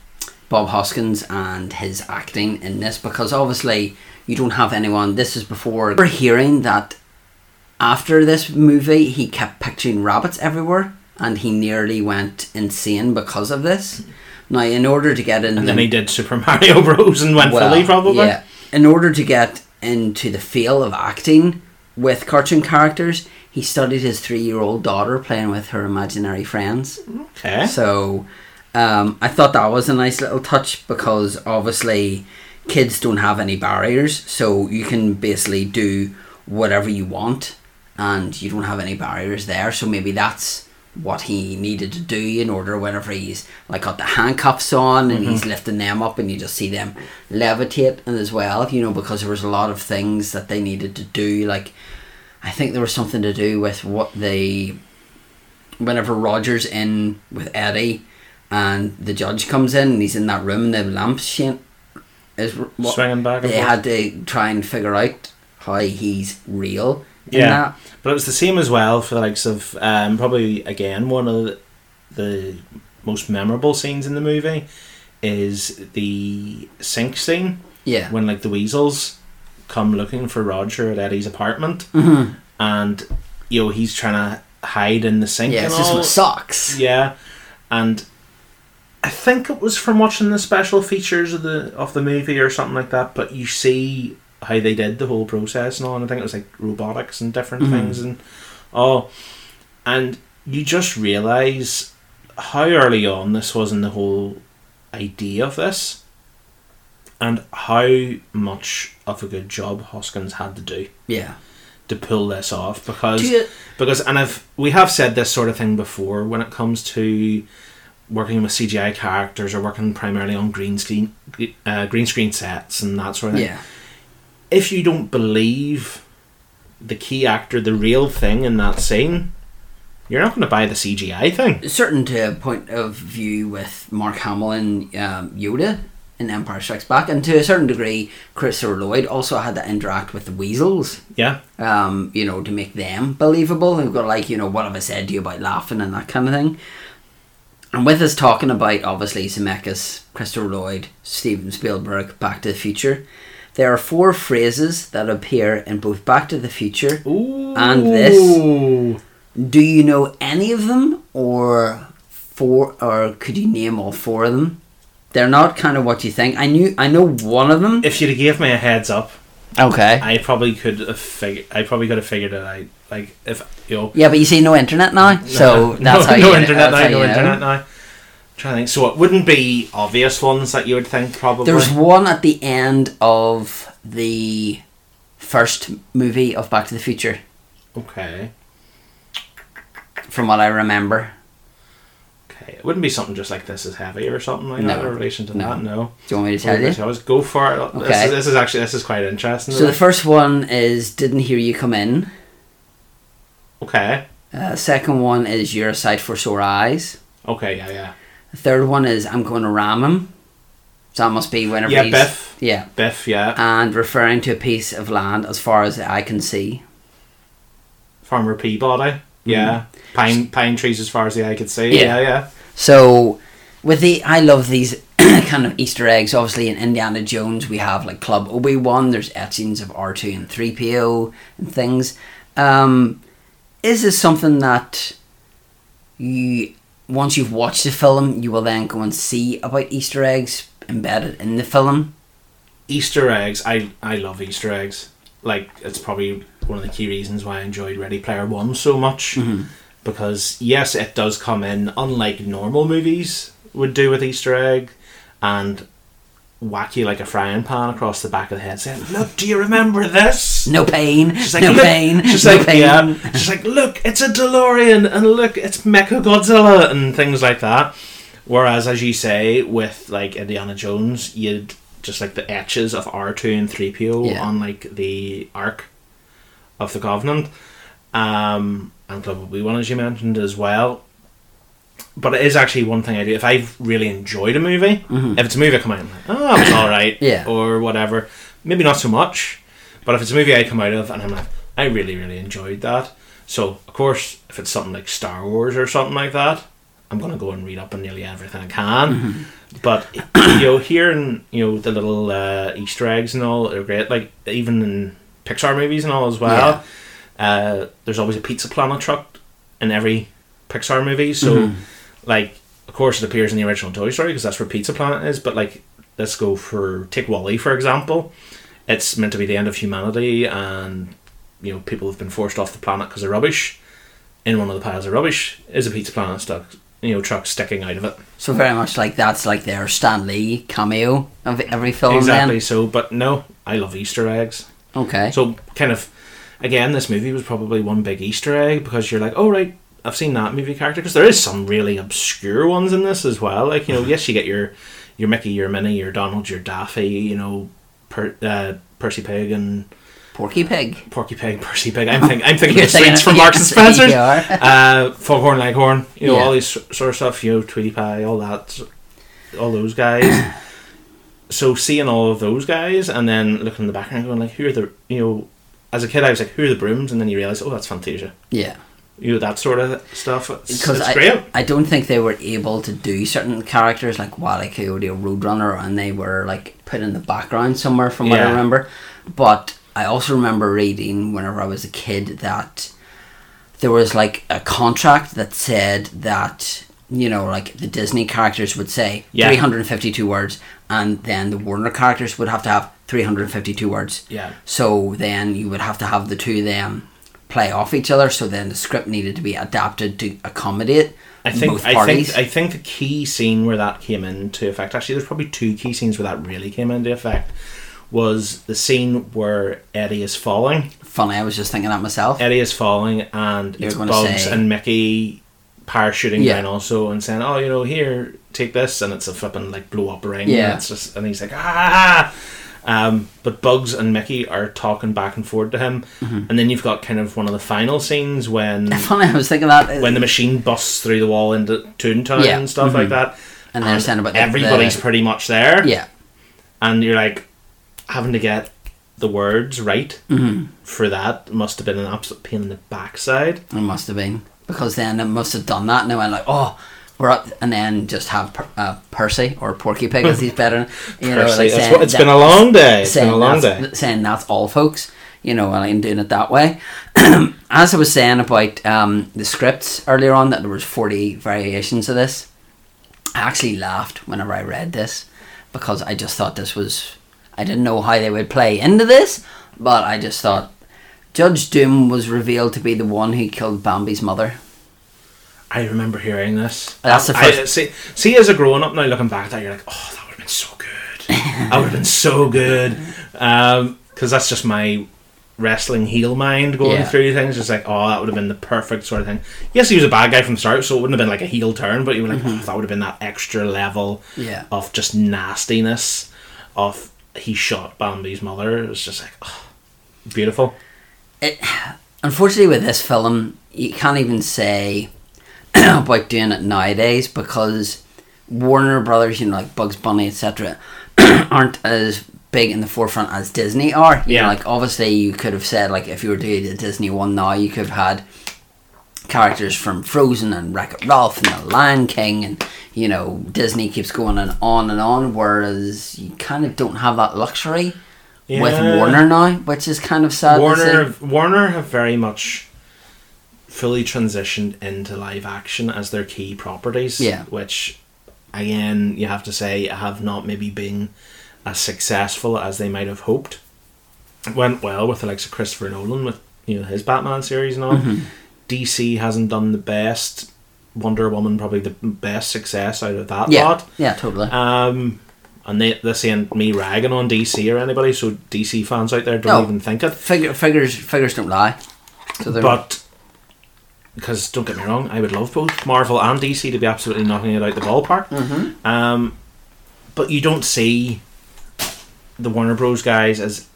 Bob Hoskins and his acting in this because obviously you don't have anyone. This is before we're hearing that after this movie he kept picturing rabbits everywhere and he nearly went insane because of this. Now, in order to get in, And then he did Super Mario Bros. and went well, fully, probably. Yeah. In order to get into the feel of acting with cartoon characters, he studied his three-year-old daughter playing with her imaginary friends. Okay. So, um, I thought that was a nice little touch because obviously kids don't have any barriers, so you can basically do whatever you want, and you don't have any barriers there. So maybe that's what he needed to do in order whenever he's like got the handcuffs on and he's mm-hmm. lifting them up and you just see them levitate and as well you know because there was a lot of things that they needed to do. Like i think there was something to do with what they whenever roger's in with eddie and the judge comes in and he's in that room and the lamps shine is what Swinging back they had to try and figure out how he's real Yeah. But it was the same as well for the likes of um, probably again one of the, the most memorable scenes in the movie is the sink scene yeah when like the weasels come looking for Roger at Eddie's apartment Mhm. and you know he's trying to hide in the sink yeah it's just with socks Yeah, and I think it was from watching the special features of the of the movie or something like that. But you see how they did the whole process and all, and I think it was like robotics and different Mhm. things and all, and you just realize how early on this was in the whole idea of this, and how much of a good job Hoskins had to do yeah to pull this off because you- because and I've we have said this sort of thing before when it comes to working with CGI characters or working primarily on green screen uh, green screen sets and that sort of thing. yeah If you don't believe the key actor, the real thing in that scene, you're not going to buy the CGI thing. certain to a point of view with Mark Hamill and um, Yoda in Empire Strikes Back, and to a certain degree, Christopher Lloyd also had to interact with the weasels. Yeah. Um, you know, to make them believable. Who've got like, you know, what have I said to you about laughing and that kind of thing. And with us talking about obviously Zemeckis, Christopher Lloyd, Steven Spielberg, Back to the Future, there are four phrases that appear in both Back to the Future Ooh. And this. Do you know any of them, or four, or could you name all four of them? They're not kind of what you think. I knew, I know one of them. If you'd have gave me a heads up, Okay. I probably could have figured. I probably could have figured it out. Like if you know. yeah, but you see, no internet now, so that's no, how you. no internet that's now. No internet now. Trying to think. So it wouldn't be obvious ones that you would think probably. There's one at the end of the first movie of Back to the Future, okay. from what I remember. Okay. It wouldn't be something just like this is heavy or something like No. that in relation to No. that. No. Do you want me to tell you? I always go for it. This, Okay. is, this is actually this is quite interesting. So the first one is "Didn't hear you come in." okay. Uh, second one is "You're a sight for sore eyes." Okay. Yeah. Yeah. The third one is "I'm going to ram him." So that must be whenever Yeah. he's Biff. yeah, Biff. Yeah. and referring to a piece of land as far as I can see. Farmer Peabody. Yeah. Pine pine trees as far as the eye could see. Yeah. Yeah. Yeah. So with the I love these kind of Easter eggs. Obviously in Indiana Jones we have like Club Obi Wan. There's etchings of R two and three PO and things. Um, is this something that you once you've watched the film you will then go and see about Easter eggs embedded in the film? Easter eggs. I I love Easter eggs. Like it's probably one of the key reasons why I enjoyed Ready Player One so much. Mm-hmm. Because yes, it does come in unlike normal movies would do with Easter egg, and whack you like a frying pan across the back of the head, saying, "Look, do you remember this?" No pain, She's like, no look, pain, she's no like, pain. yeah. She's like, look, it's a DeLorean, and look, it's Mecha Godzilla, and things like that. Whereas, as you say, with like Indiana Jones, you'd just like the etches of R two and three PO Yeah. on like the Ark of the Covenant, um, and Club Obi Wan, as you mentioned as well. But it is actually one thing I do. If I've really enjoyed a movie, if it's a movie I come out and like, oh, it was all right, Mm-hmm. Yeah. or whatever, maybe not so much. But if it's a movie I come out of and I'm like, I really, really enjoyed that. So, of course, if it's something like Star Wars or something like that, I'm going to go and read up on nearly everything I can. Mm-hmm. But, you know, hearing, you know, the little uh, Easter eggs and all are great. Like, even in Pixar movies and all as well, uh, there's always a Pizza Planet truck in every Pixar movie. So, Mhm. Like, of course, it appears in the original Toy Story because that's where Pizza Planet is. But, like, let's go for, take WALL-E, for example it's meant to be the end of humanity and you know people have been forced off the planet because of rubbish in one of the piles of rubbish is a pizza planet stuck you know truck sticking out of it So very much like that's like their Stan Lee cameo of every film. exactly so but no i love easter eggs Okay. so kind of again this movie was probably one big easter egg because you're like oh right i've seen that movie character because there is some really obscure ones in this as well like you know yes you get your your mickey your minnie your donald your daffy you know per, uh, percy pig and Porky Pig. Porky Pig, Percy Pig. I'm, think, I'm thinking of the sweets thinking- from Marks and Spencer. You are. uh, Foghorn Leghorn, you know, Yeah. all these sort of stuff, you know, Tweety Pie, all that, all those guys. so seeing all of those guys and then looking in the background going like, who are the, you know, as a kid I was like, who are the brooms? And then you realise, oh, that's Fantasia. Yeah. You know, that sort of stuff. It's, Because it's I, great. I don't think they were able to do certain characters like Wally. Coyote or Roadrunner, and they were like put in the background somewhere, from what I remember. But I also remember reading whenever I was a kid that there was like a contract that said that you know like the Disney characters would say Yeah. 352 words, and then the Warner characters would have to have 352 words. Yeah. So then you would have to have the two of them play off each other. So then the script needed to be adapted to accommodate I think I think I think the key scene where that came into effect. Actually, there's probably two key scenes where that really came into effect. Was the scene where Eddie is falling. Funny, I was just thinking that myself. Eddie is falling, and You're it's Bugs say- and Mickey parachuting Yeah. down also and saying, "Oh, you know, here, take this," and it's a flipping like blow up ring. Yeah. and it's just and he's like, "Ah!" Um, but Bugs and Mickey are talking back and forth to him, Mm-hmm. and then you've got kind of one of the final scenes when Funny, I was thinking that. when the machine busts through the wall into Toontown Yeah. and stuff like that. And they're saying about everybody's the- pretty much there. yeah, and you're like having to get the words right Mhm. for that must have been an absolute pain in the backside. It must have been because then it must have done that, and they went like, "Oh, we're up," and then just have uh, Percy or Porky Pig as he's better. You know, Percy, like saying what- it's that- been a long day. It's been a long day. saying that's all, folks. You know, and I'm doing it that way. As I was saying about um, the scripts earlier on, that there was forty variations of this. I actually laughed whenever I read this because I just thought this was. I didn't know how they would play into this, but I just thought Judge Doom was revealed to be the one who killed Bambi's mother. I remember hearing this. That's the I- first- see, see, as a grown up now, looking back at that, you're like, oh, that would have been so good. that would have been so good. Um, because that's just my wrestling heel mind going Yeah. through things. Just like, oh, that would have been the perfect sort of thing. Yes, he was a bad guy from the start, so it wouldn't have been like a heel turn, but you were like, oh, mm-hmm. that would have been that extra level Yeah. of just nastiness of he shot Bambi's mother. It was just like, oh, beautiful. it unfortunately with this film you can't even say about doing it nowadays because Warner Brothers, you know, like Bugs Bunny, etc., aren't as big in the forefront as Disney are. You know, Yeah. like obviously you could have said like if you were doing the Disney one now, you could have had characters from Frozen and Wreck It Ralph and The Lion King and you know Disney keeps going and on and on, whereas you kind of don't have that luxury with Warner now, which is kind of sad. Warner. Warner have very much fully transitioned into live action as their key properties. Yeah. Which again you have to say have not maybe been as successful as they might have hoped. It went well with the likes of Christopher Nolan with you know his Batman series and all. Mm-hmm. DC hasn't done the best. Wonder Woman probably the best success out of that Yeah, lot. yeah, totally. Um, and they, this ain't me ragging on DC or anybody, so DC fans out there don't No. even think it. Figure, figures figures don't lie. So But because don't get me wrong, I would love both Marvel and DC to be absolutely knocking it out the ballpark. Mhm. Um, but you don't see the Warner Bros. guys as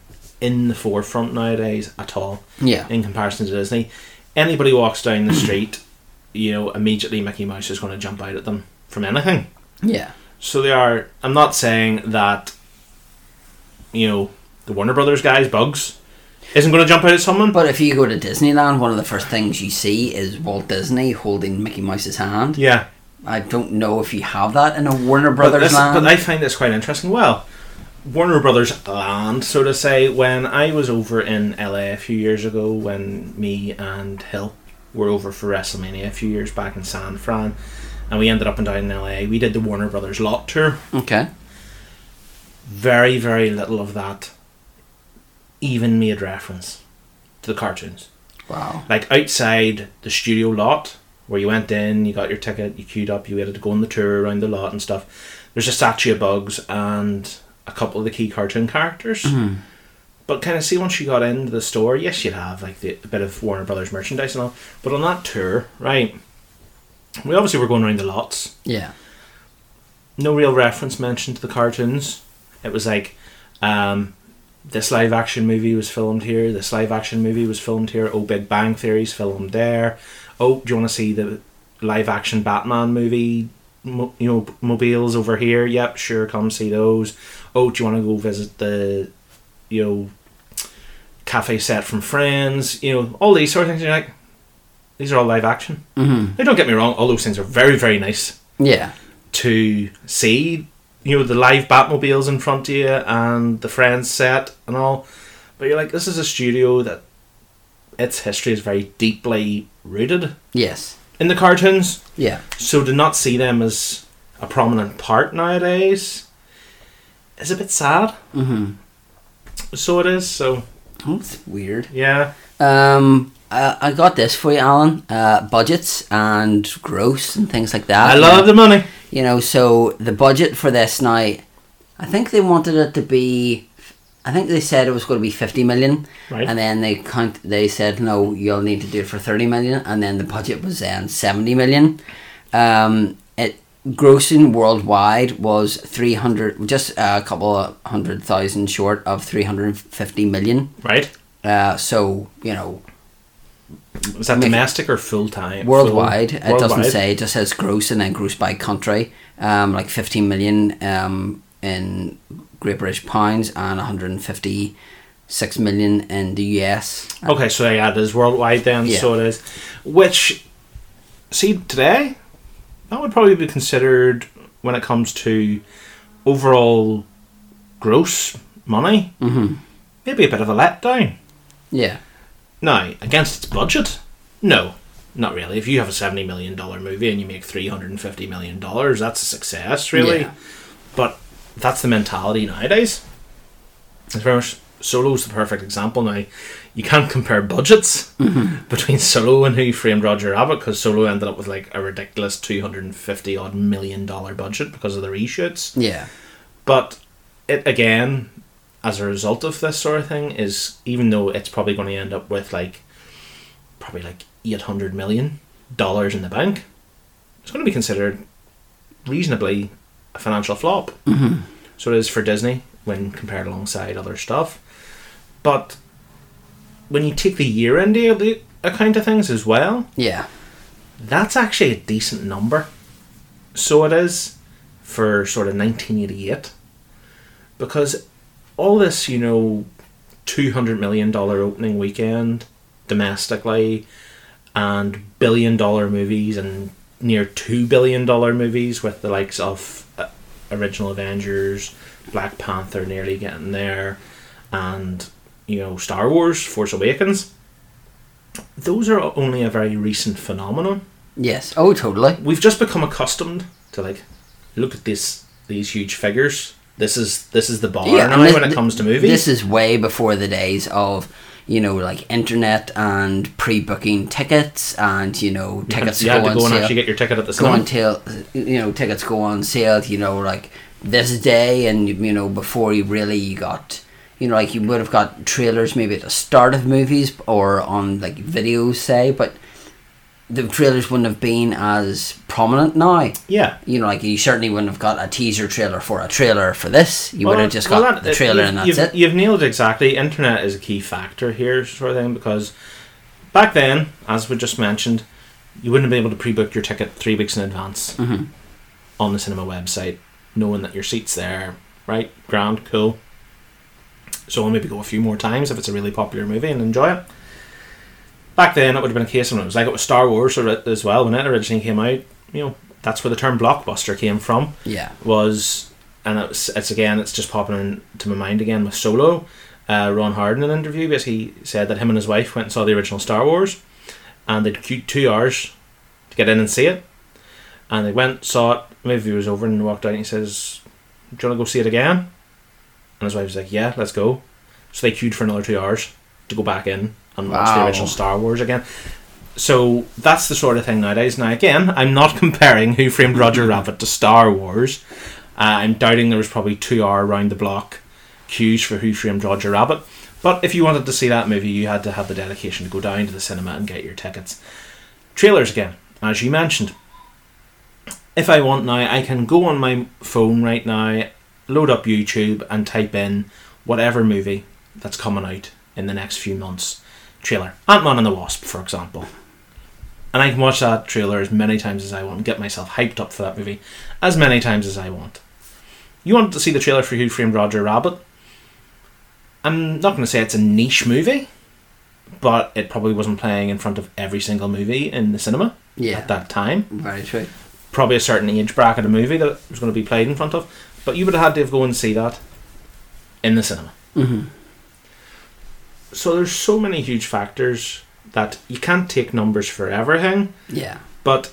in the forefront nowadays at all yeah, in comparison to Disney. Anybody walks down the street, you know, immediately Mickey Mouse is going to jump out at them from anything. yeah, So they are. I'm not saying that, you know, the Warner Brothers guys, Bugs, isn't going to jump out at someone. but if you go to Disneyland, one of the first things you see is Walt Disney holding Mickey Mouse's hand. yeah, I don't know if you have that in a Warner but, Brothers this, land. but I find this quite interesting. Well, Warner Brothers land, so to say. When I was over in LA a few years ago, when me and Hill were over for WrestleMania a few years back in San Fran, and we ended up and down in LA, we did the Warner Brothers lot tour. okay, Very, very little of that even made reference to the cartoons. wow, like outside the studio lot where you went in, you got your ticket, you queued up, you waited to go on the tour around the lot and stuff. There's a statue of Bugs and a couple of the key cartoon characters. Mhm. But kind of see once you got into the store, yes, you'd have like the, a bit of Warner Brothers merchandise and all. But on that tour, right, we obviously were going around the lots. yeah, No real reference mentioned to the cartoons. It was like, um, this live action movie was filmed here. This live action movie was filmed here. Oh, Big Bang Theory's filmed there. Oh, do you want to see the live action Batman movie? Mo- you know, mobiles over here. Yep, sure, come see those. Oh, do you want to go visit the, you know, cafe set from Friends? You know, all these sort of things. You're like, these are all live action. hmm Now, don't get me wrong. All those things are very, very nice yeah, to see, you know, the live Batmobiles in front of you and the Friends set and all. But you're like, this is a studio that its history is very deeply rooted yes, in the cartoons. yeah. So to not see them as a prominent part nowadays is a bit sad. hmm So it is. So That's weird. yeah, Um, I, I got this for you, Alan. Uh, budgets and gross and things like that. I love the money. You know, so the budget for this night, I think they wanted it to be, I think they said it was going to be 50 million. Right. And then they count, they said, no, you'll need to do it for 30 million. And then the budget was then 70 million. Um, it grossing worldwide was 300, just a couple of hundred thousand short of 350 million. Right. Uh, so, you know, Was that domestic or full time? worldwide. Full- It doesn't say. It just says gross and then gross by country. Um, like 15 million um, in Great British pounds and 156 million in the US. Okay, so yeah, it is worldwide then, Yeah. so it is. Which, see, today, that would probably be considered when it comes to overall gross money, hmm maybe a bit of a letdown. Yeah. Now, against its budget, no, not really. If you have a seventy million dollar movie and you make three hundred and fifty million dollars, that's a success, really. Yeah. But that's the mentality nowadays. It's very much Solo's the perfect example. Now, you can't compare budgets mm-hmm. between Solo and Who Framed Roger Rabbit because Solo ended up with like a ridiculous two hundred and fifty odd million dollar budget because of the reshoots. Yeah. But it again, as a result of this sort of thing, is even though it's probably going to end up with like probably like eight hundred million dollars in the bank, it's going to be considered reasonably a financial flop. hmm So it is for Disney when compared alongside other stuff. But when you take the year end of the account of things as well, Yeah. that's actually a decent number. So it is for sort of 1988. Because all this, you know, $200 million opening weekend domestically and billion dollar movies and near $2 billion movies with the likes of uh, Original Avengers, Black Panther nearly getting there, and, you know, Star Wars, Force Awakens. Those are only a very recent phenomenon Yes. Oh, totally. we've just become accustomed to like look at this these huge figures. This is this is the bar Yeah, now and thi- when it comes to movies. This is way before the days of, you know, like internet and pre-booking tickets and you know you had, tickets you had go to on go and sale. actually get your ticket at the go until you know tickets go on sale. You know, like this day, and you know before you really you got. You know, like you would have got trailers maybe at the start of movies or on like videos, say, but the trailers wouldn't have been as prominent now. yeah. You know, like you certainly wouldn't have got a teaser trailer for a trailer for this. You would have just well, got that- the trailer and that's you've, it. You've nailed it exactly. Internet is a key factor here, sort of thing, because back then, as we just mentioned, you wouldn't have been able to pre-book your ticket three weeks in advance hmm on the cinema website, knowing that your seat's there. Right, grand, cool. So I'll maybe go a few more times if it's a really popular movie and enjoy it. Back then, it would have been a case when it was like it was Star Wars or as well when it originally came out. You know, that's where the term blockbuster came from. Yeah. Was and it's, it's again, it's just popping into my mind again with Solo. Uh, Ron Howard in an interview basically said that him and his wife went and saw the original Star Wars, and they'd queued two hours to get in and see it. And they went, saw it, movie was over, and walked out. And he says, "Do you want to go see it again?" And his wife was like, "Yeah, let's go." So they queued for another two hours to go back in and watch the original Star Wars again. So that's the sort of thing nowadays. Now again, I'm not comparing Who Framed Roger Rabbit to Star Wars. Uh, I'm doubting there was probably two hour round the block queues for Who Framed Roger Rabbit. But if you wanted to see that movie, you had to have the dedication to go down to the cinema and get your tickets. Trailers again, as you mentioned. If I want now, I can go on my phone right now, load up YouTube, and type in whatever movie that's coming out in the next few months. Trailer. Ant Man and the Wasp, for example. And I can watch that trailer as many times as I want, and get myself hyped up for that movie as many times as I want. You want to see the trailer for Who Framed Roger Rabbit? I'm not going to say it's a niche movie, but it probably wasn't playing in front of every single movie in the cinema Yeah. at that time. Very true. Probably a certain age bracket of movie that it was going to be played in front of, but you would have had to go and see that in the cinema. hmm So there's so many huge factors that you can't take numbers for everything. Yeah. But,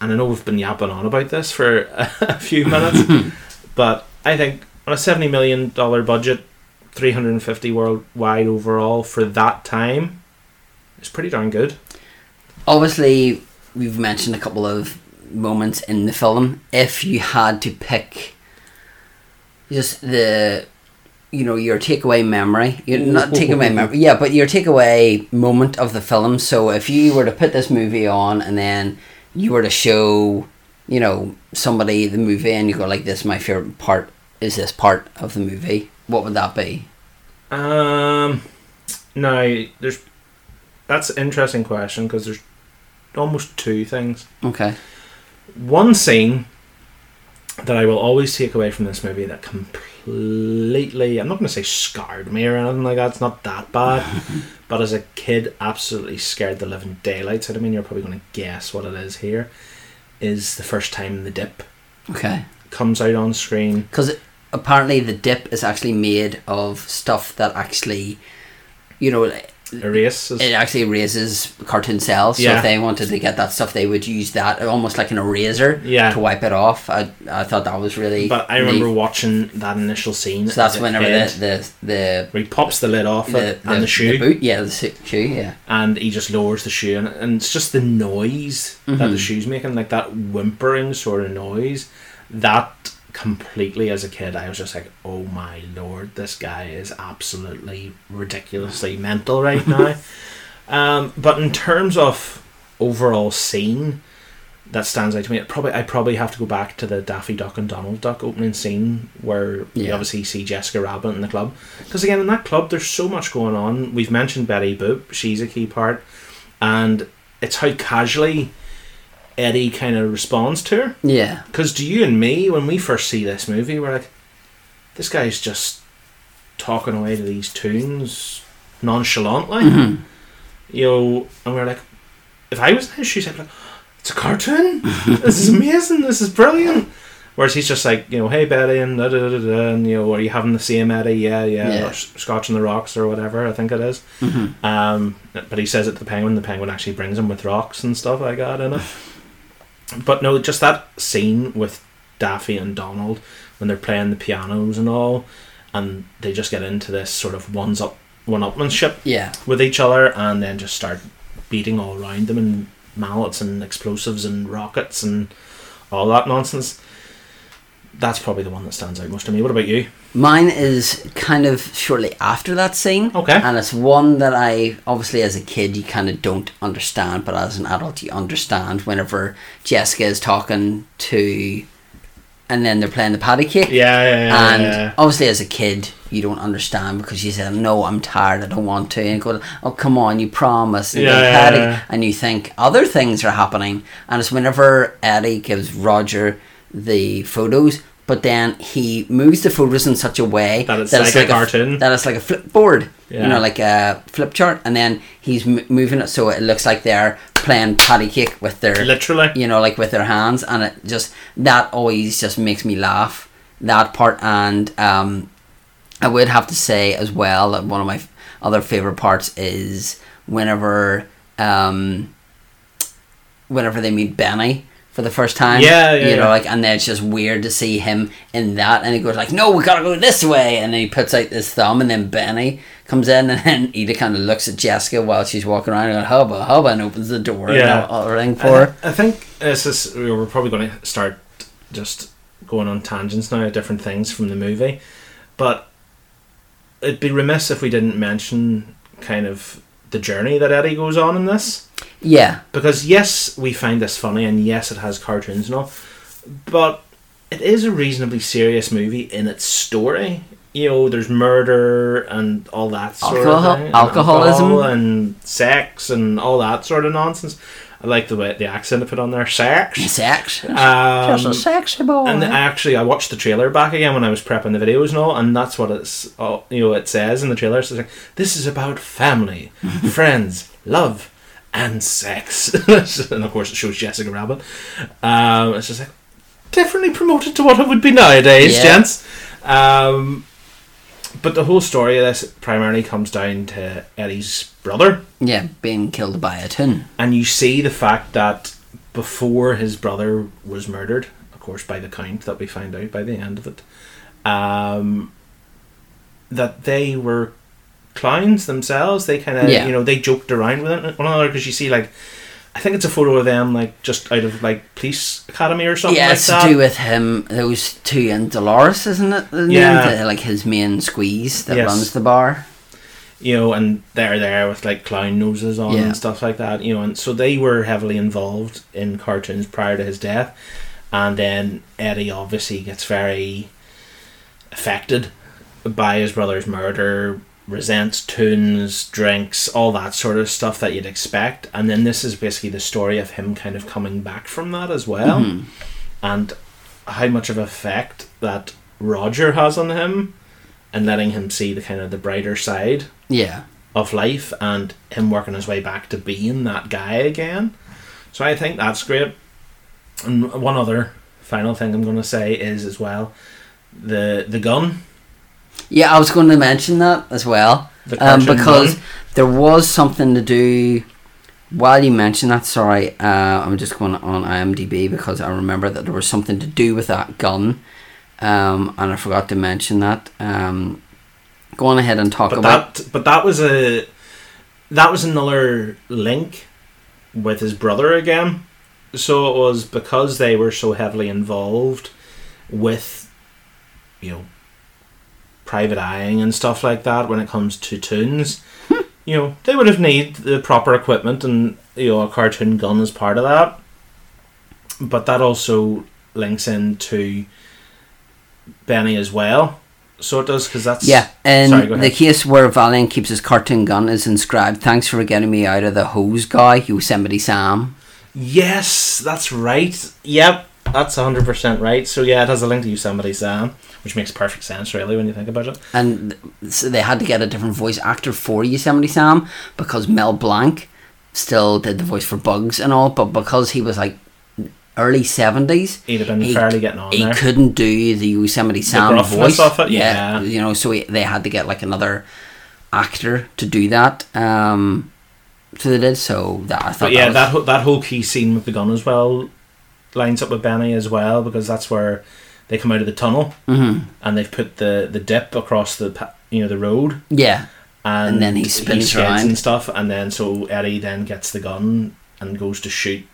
and I know we've been yapping on about this for a few minutes, but I think on a $70 million budget, 350 worldwide overall for that time it's pretty darn good. Obviously, we've mentioned a couple of moments in the film. If you had to pick just the, you know, your takeaway memory, you not takeaway memory, yeah, but your takeaway moment of the film. So if you were to put this movie on and then you were to show, you know, somebody the movie and you go like, "This my favorite part." Is this part of the movie? What would that be? Um, now, there's, that's an interesting question because there's almost two things. Okay. One scene that I will always take away from this movie that completely. I'm not going to say scarred me or anything like that. It's not that bad. but as a kid, absolutely scared the living daylights out of me. And you're probably going to guess what it is here. Is the first time the dip Okay. comes out on screen. Because apparently the dip is actually made of stuff that actually, you know, it actually erases cartoon cells. So Yeah. if they wanted to get that stuff, they would use that almost like an eraser Yeah. to wipe it off. I, I thought that was really. But I remember neat. watching that initial scene. So that's whenever the the the. where he pops the lid off The, it and the shoe, boot, yeah, the shoe, yeah. and he just lowers the shoe, and, and it's just the noise that the Mhm. shoe's making, like that whimpering sort of noise. That completely, as a kid, I was just like, "Oh my lord, this guy is absolutely ridiculously mental right now." um, but in terms of overall scene, that stands out to me. It probably I probably have to go back to the Daffy Duck and Donald Duck opening scene where you obviously see Jessica Rabbit in the club. Because again, in that club, there's so much going on. We've mentioned Betty Boop; she's a key part, and it's how casually Eddie kind of responds to her. Yeah. Because to you and me, when we first see this movie, we're like, this guy's just talking away to these toons nonchalantly, Mhm. you know, and we're like, if I was in his shoes, I'd be like, it's a cartoon. this is amazing. This is brilliant. Whereas he's just like, you know, hey Betty, and da da da da, and you know, are you having the same Eddie? Yeah, yeah, Yeah. Scotch on the rocks or whatever. I think it is. Mhm. Um, but he says it to the penguin. The penguin actually brings him with rocks and stuff like that in it. But no, just that scene with Daffy and Donald when they're playing the pianos and all, and they just get into this sort of one's up, one upmanship Yeah. with each other, and then just start beating all around them and mallets and explosives and rockets and all that nonsense. That's probably the one that stands out most to me. What about you? Mine is kind of shortly after that scene. Okay. And it's one that I, obviously, as a kid, you kind of don't understand, but as an adult, you understand whenever Jessica is talking to. And then they're playing the patty cake. Yeah, yeah, yeah. and yeah. obviously, as a kid, you don't understand because you said, "No, I'm tired. I don't want to." And go, "Oh, come on, you promised." And, Yeah, yeah. and you think other things are happening, and it's whenever Eddie gives Roger the photos, but then he moves the photos in such a way That it's like a cartoon. that it's like a flip board, you know, like a flip chart, and then he's m- moving it so it looks like they're playing patty cake with their Literally. you know, like with their hands, and it just that always just makes me laugh. That part, and um, I would have to say as well that one of my f- other favorite parts is whenever um, whenever they meet Benny for the first time. Yeah, yeah, You know, yeah. like, and then it's just weird to see him in that, and he goes like, "No, we gotta go this way," and then he puts out his thumb, and then Benny comes in, and then Eddie kind of looks at Jessica while she's walking around, and goes, "Hubba, hubba," and opens the door Yeah. and all- everything for her. I, I think this is we're probably going to start just going on tangents now different things from the movie, but it'd be remiss if we didn't mention kind of the journey that Eddie goes on in this. Yeah, Because yes, we find this funny, and yes, it has cartoons and all, but it is a reasonably serious movie in its story. You know, there's murder and all that sort Alcohol- of thing, and alcoholism. alcohol and sex and all that sort of nonsense. I like the way the accent I put on there, sex. sex. Um, Just a sexy boy. and I actually, I watched the trailer back again when I was prepping the videos and all, and that's what it's, oh, you know, it says in the trailer. So like, this is about family, friends, love, and sex. and of course, it shows Jessica Rabbit. Um, it's just like differently promoted to what it would be nowadays, Yeah. gents. Um, but the whole story of this primarily comes down to Eddie's brother yeah, being killed by a tin. and you see the fact that before his brother was murdered, of course, by the count that we find out by the end of it, um, that they were clowns themselves. They kind of, Yeah. you know, they joked around with it one another because you see, like, I think it's a photo of them, like, just out of like police academy or something yeah, like it's that. to do with him. Those two and Dolores, isn't it? The Yeah. name? The- like his main squeeze that Yes. runs the bar. you know, and they're there with like clown noses on Yeah. and stuff like that, you know, and so they were heavily involved in cartoons prior to his death, and then Eddie obviously gets very affected by his brother's murder, resents toons, drinks, all that sort of stuff that you'd expect, and then this is basically the story of him kind of coming back from that as well, Mhm. and how much of effect that Roger has on him, and letting him see the kind of the brighter side Yeah. of life, and him working his way back to being that guy again. So I think that's great. And one other final thing I'm going to say is as well the the gun. Yeah, I was going to mention that as well. Um, because gun. there was something to do. While you mention that, sorry, uh, I'm just going on IMDb because I remember that there was something to do with that gun, um, and I forgot to mention that. Um, go on ahead and talk but about. that but that was a that was another link with his brother again so it was because they were so heavily involved with you know private eyeing and stuff like that when it comes to toons you know they would have need the proper equipment and you know a cartoon gun as part of that but that also links into Benny as well so it does because that's Yeah, and Sorry, the case where Valiant keeps his cartoon gun is inscribed, Thanks for getting me out of the hose guy, Yosemite Sam. Yes, that's right. Yep, that's hundred percent right. So yeah, it has a link to Yosemite Sam, which makes perfect sense, really, when you think about it. And so they had to get a different voice actor for Yosemite Sam because Mel Blanc still did the voice for Bugs and all, but because he was like early 70s, He'd have been he, fairly getting on he there. couldn't do the Yosemite Sam gruffness voice. of it, yeah. You know, so he, they had to get like another actor to do that. Um, so they did, so that I thought But yeah, was- that that whole key scene with the gun as well lines up with Benny as well because that's where they come out of the tunnel Mhm. and they've put the the dip across the you know the road Yeah. and, And then he spins skids around. and stuff and then so Eddie then gets the gun and goes to shoot.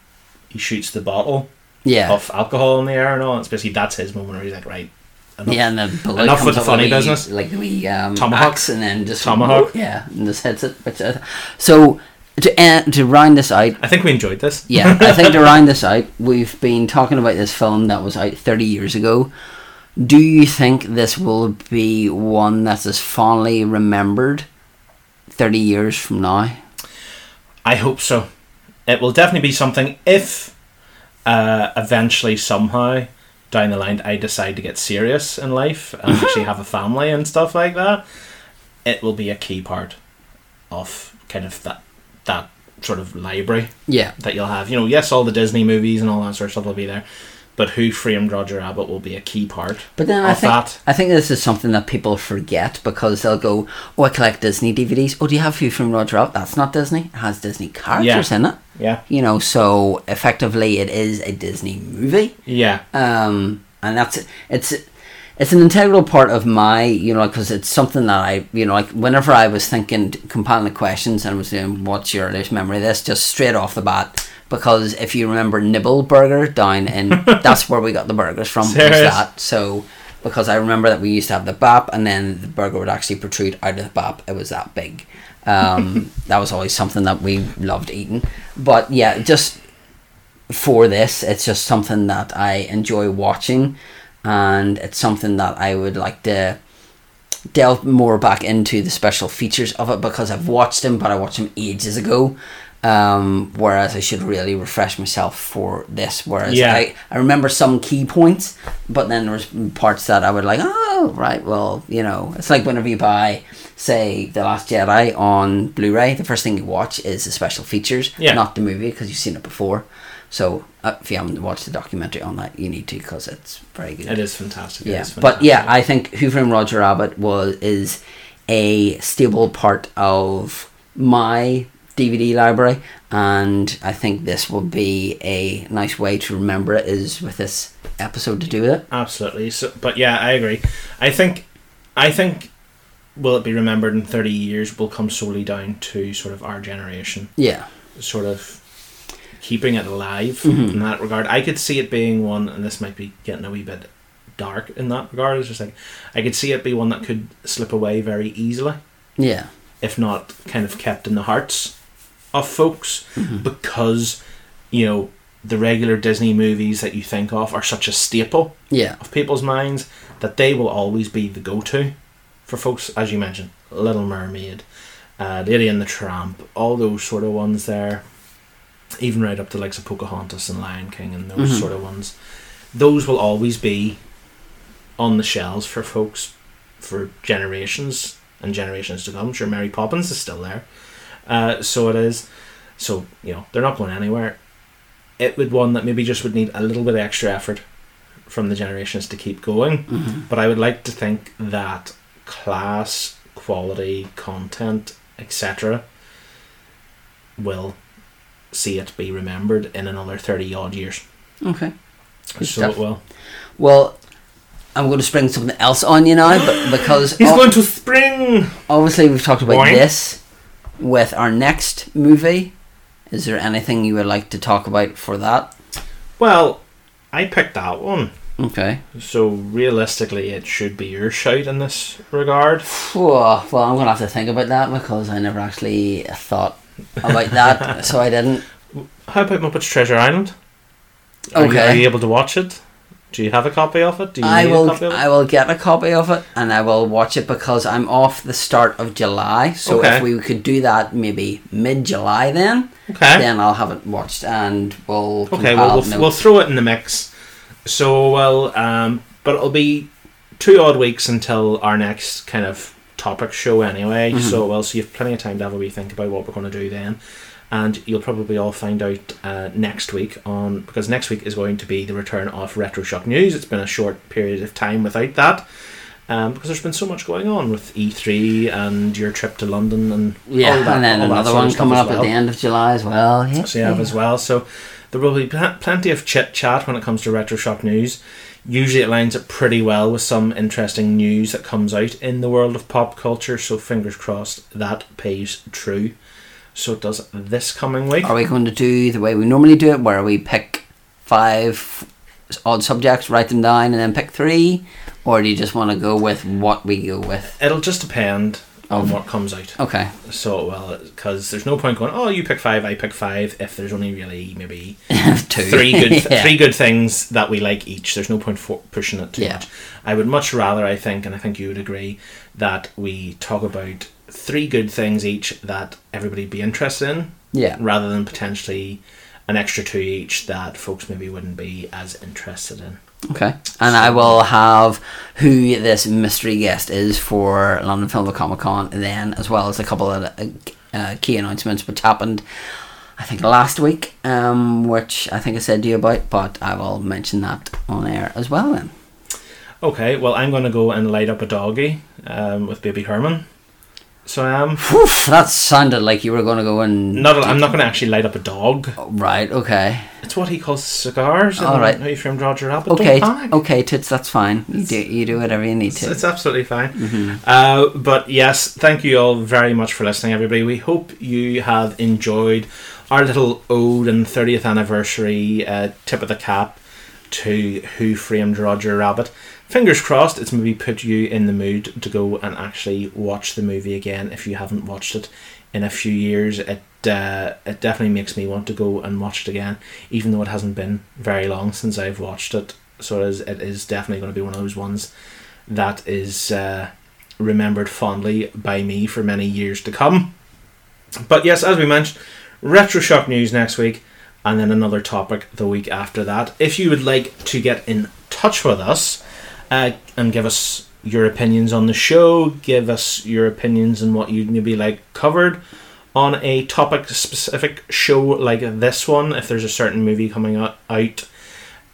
He shoots the bottle Yeah. of alcohol in the air and all. It's basically that's his moment where he's like, right, enough. Yeah, and the bullet Enough with the funny business. like the wee um, Tomahawk. and then just Tomahawk. yeah, and just hits it. Which I, so to uh, to round this out, I think we enjoyed this. yeah, I think to round this out, we've been talking about this film that was out thirty years ago. Do you think this will be one that's as fondly remembered thirty years from now? I hope so. It will definitely be something if uh, eventually somehow down the line I decide to get serious in life and actually have a family and stuff like that. It will be a key part of kind of that that sort of library Yeah, that you'll have. You know, yes, all the Disney movies and all that sort of stuff will be there, but Who Framed Roger Rabbit will be a key part but then I of think that. I think this is something that people forget because they'll go, "Oh, I collect Disney DVDs. Oh, do you have Who Framed Roger Rabbit? That's not Disney. It has Disney characters in it." Yeah, you know so effectively it is a disney movie yeah, um and that's it's it's an integral part of my you know because it's something that i you know like whenever i was thinking compiling the questions and was doing what's your earliest memory of this? just straight off the bat. Because if you remember nibble burger down in that's where we got the burgers from was that. So because i remember that we used to have the bap and then the burger would actually protrude out of the bap. It was that big. Um, that was always something that we loved eating. But yeah just for this it's just something that i enjoy watching and it's something that i would like to delve more back into the special features of it because i've watched them but i watched them ages ago um, whereas i should really refresh myself for this whereas Yeah. I, I remember some key points but then there was parts that i would like oh right well you know it's like whenever you buy say the last jedi on blu-ray the first thing you watch is the special features Yeah. not the movie because you've seen it before so uh, if you haven't watched the documentary on that you need to because it's very good it is fantastic. It yeah, is but yeah. I think Who Framed Roger Rabbit was is a stable part of my DVD library, and I think this will be a nice way to remember it. Is with this episode to do with it. Absolutely. So, but yeah, I agree. I think, I think, will it be remembered in thirty years? Will come solely down to sort of our generation, Yeah, sort of keeping it alive Mhm. in that regard. I could see it being one, and this might be getting a wee bit dark in that regard. It's just like I could see it be one that could slip away very easily, yeah, if not kind of kept in the hearts of folks, Mhm. because you know the regular Disney movies that you think of are such a staple yeah, of people's minds that they will always be the go-to for folks as you mentioned little mermaid uh, lady and the tramp all those sort of ones there even right up to likes of pocahontas and lion king and those Mhm. sort of ones those will always be on the shelves for folks for generations and generations to come. Sure, Mary Poppins is still there, uh, so it is. So you know they're not going anywhere. It would one that maybe just would need a little bit of extra effort from the generations to keep going. Mhm. But I would like to think that class, quality, content, etc., will see it be remembered in another thirty odd years. Okay. Good so stuff. it will. Well, I'm going to spring something else on you now, but because He's o- going to spring. obviously we've talked about Boing. this with our next movie. Is there anything you would like to talk about for that? Well, I picked that one. Okay. So realistically, it should be your shout in this regard. Well, I'm going to have to think about that because I never actually thought about that, so I didn't. How about Muppets Treasure Island? Are, you, Okay. are you able to watch it? Do you have a copy of it? Do you I will. a copy of it? I will get a copy of it and I will watch it because I'm off the start of July. So Okay. if we could do that maybe mid July, then okay. then I'll have it watched and we'll. Okay, well, we'll, we'll throw it in the mix. So, well, um, but it'll be two odd weeks until our next kind of topic show anyway. Mhm. So, well, so you've plenty of time to have a wee think about what we're going to do then. And you'll probably all find out uh, next week on because next week is going to be the return of Retro Shock News. It's been a short period of time without that. Um, because there's been so much going on with E3 and your trip to London and Yeah, all that, and then another one coming up at the end of July as well. Yeah. So you have as well. So there will be pl- plenty of chit chat when it comes to retro shock news. Usually it lines up pretty well with some interesting news that comes out in the world of pop culture. So fingers crossed that pays true. So it does this coming week. Are we going to do the way we normally do it, where we pick five odd subjects, write them down, and then pick three, or do you just want to go with what we go with? It'll just depend Of- what comes out. Okay. So well, because there's no point going, oh, you pick five, I pick five. If there's only really maybe Two. three good Yeah. three good things that we like each. There's no point for pushing it too Yeah. much. I would much rather, I think, and I think you would agree, that we talk about three good things each that everybody be interested in, Yeah. rather than potentially an extra two each that folks maybe wouldn't be as interested in. Okay. And I will have who this mystery guest is for London Film Comic Con then, as well as a couple of uh, uh, key announcements which happened, I think, last week, um, which I think I said to you about, but I will mention that on air as well then. Okay, well, I'm going to go and light up a doggy um, with Baby Herman. So I am. Whew, that sounded like you were going to go and. Not, I'm not going to actually light up a dog. Right, okay. It's what he calls cigars. All right. How you framed Roger Rabbit. Okay, okay, Tits, that's fine. You do, you do whatever you need to. it's absolutely fine. Mhm. Uh, but yes, thank you all very much for listening, everybody. We hope you have enjoyed our little ode and 30th anniversary uh, tip of the cap to Who Framed Roger Rabbit. Fingers crossed, it's maybe put you in the mood to go and actually watch the movie again if you haven't watched it in a few years. It uh, it definitely makes me want to go and watch it again, even though it hasn't been very long since I've watched it. So it is, it is definitely going to be one of those ones that is uh, remembered fondly by me for many years to come. But yes, as we mentioned, retro shock news next week, and then another topic the week after that. If you would like to get in touch with us uh, and give us your opinions on the show, give us your opinions on what you'd maybe like covered on a topic specific show like this one, if there's a certain movie coming out,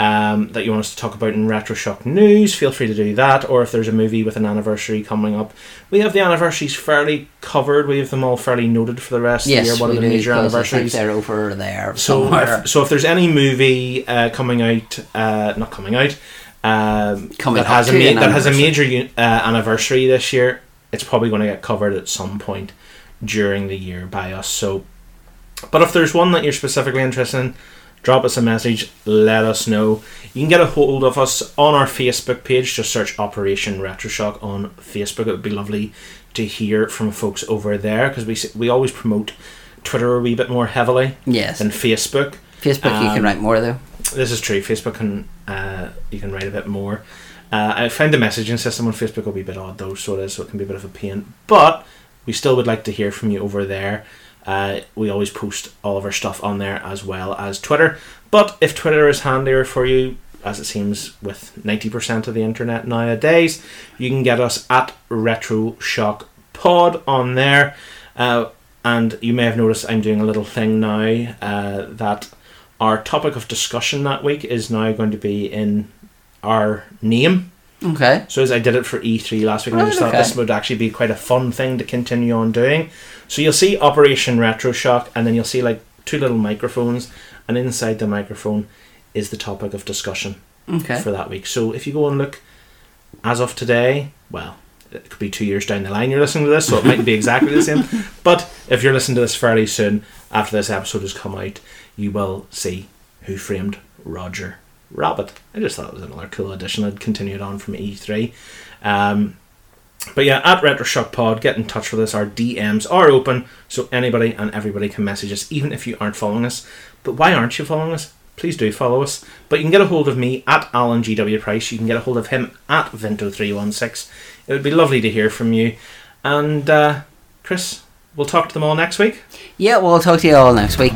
um, that you want us to talk about in Retro Shock News, feel free to do that. Or if there's a movie with an anniversary coming up, we have the anniversaries fairly covered. We have them all fairly noted for the rest of the Yes, year. What are the major anniversaries? they're over there So, if, so if there's any movie uh, coming out, uh, not coming out, um, Coming that has a ma- that has a major uh, anniversary this year, it's probably going to get covered at some point during the year by us. So, but if there's one that you're specifically interested in, drop us a message. Let us know. You can get a hold of us on our Facebook page. Just search Operation Retroshock on Facebook. It would be lovely to hear from folks over there because we we always promote Twitter a wee bit more heavily yes. than Facebook. Facebook, you um, can write more though. This is true. Facebook can uh, you can write a bit more. Uh, I find the messaging system on Facebook will be a bit odd though, so it is. So it can be a bit of a pain. But we still would like to hear from you over there. Uh, we always post all of our stuff on there as well as Twitter. But if Twitter is handier for you, as it seems with 90% of the internet nowadays. You can get us at Retro Shock Pod on there. Uh, and you may have noticed I'm doing a little thing now uh, that our topic of discussion that week is now going to be in our name. Okay. So as I did it for E3 last week, and I just thought okay. this would actually be quite a fun thing to continue on doing. So you'll see Operation Retro Shock, and then you'll see like two little microphones, and inside the microphone is the topic of discussion Okay. for that week. So if you go and look, as of today, well, it could be two years down the line you're listening to this, so it might be exactly the same. But if you're listening to this fairly soon, after this episode has come out, you will see who framed Roger Rabbit. I just thought it was another cool addition. I'd continued on from E3. Um, but yeah, at RetroShock Pod, get in touch with us. Our DMs are open, so anybody and everybody can message us, even if you aren't following us. But why aren't you following us? Please do follow us. But you can get a hold of me at Alan GW Price. You can get a hold of him at Vinto316. It would be lovely to hear from you. And uh, Chris, we'll talk to them all next week. Yeah, we'll talk to you all next week.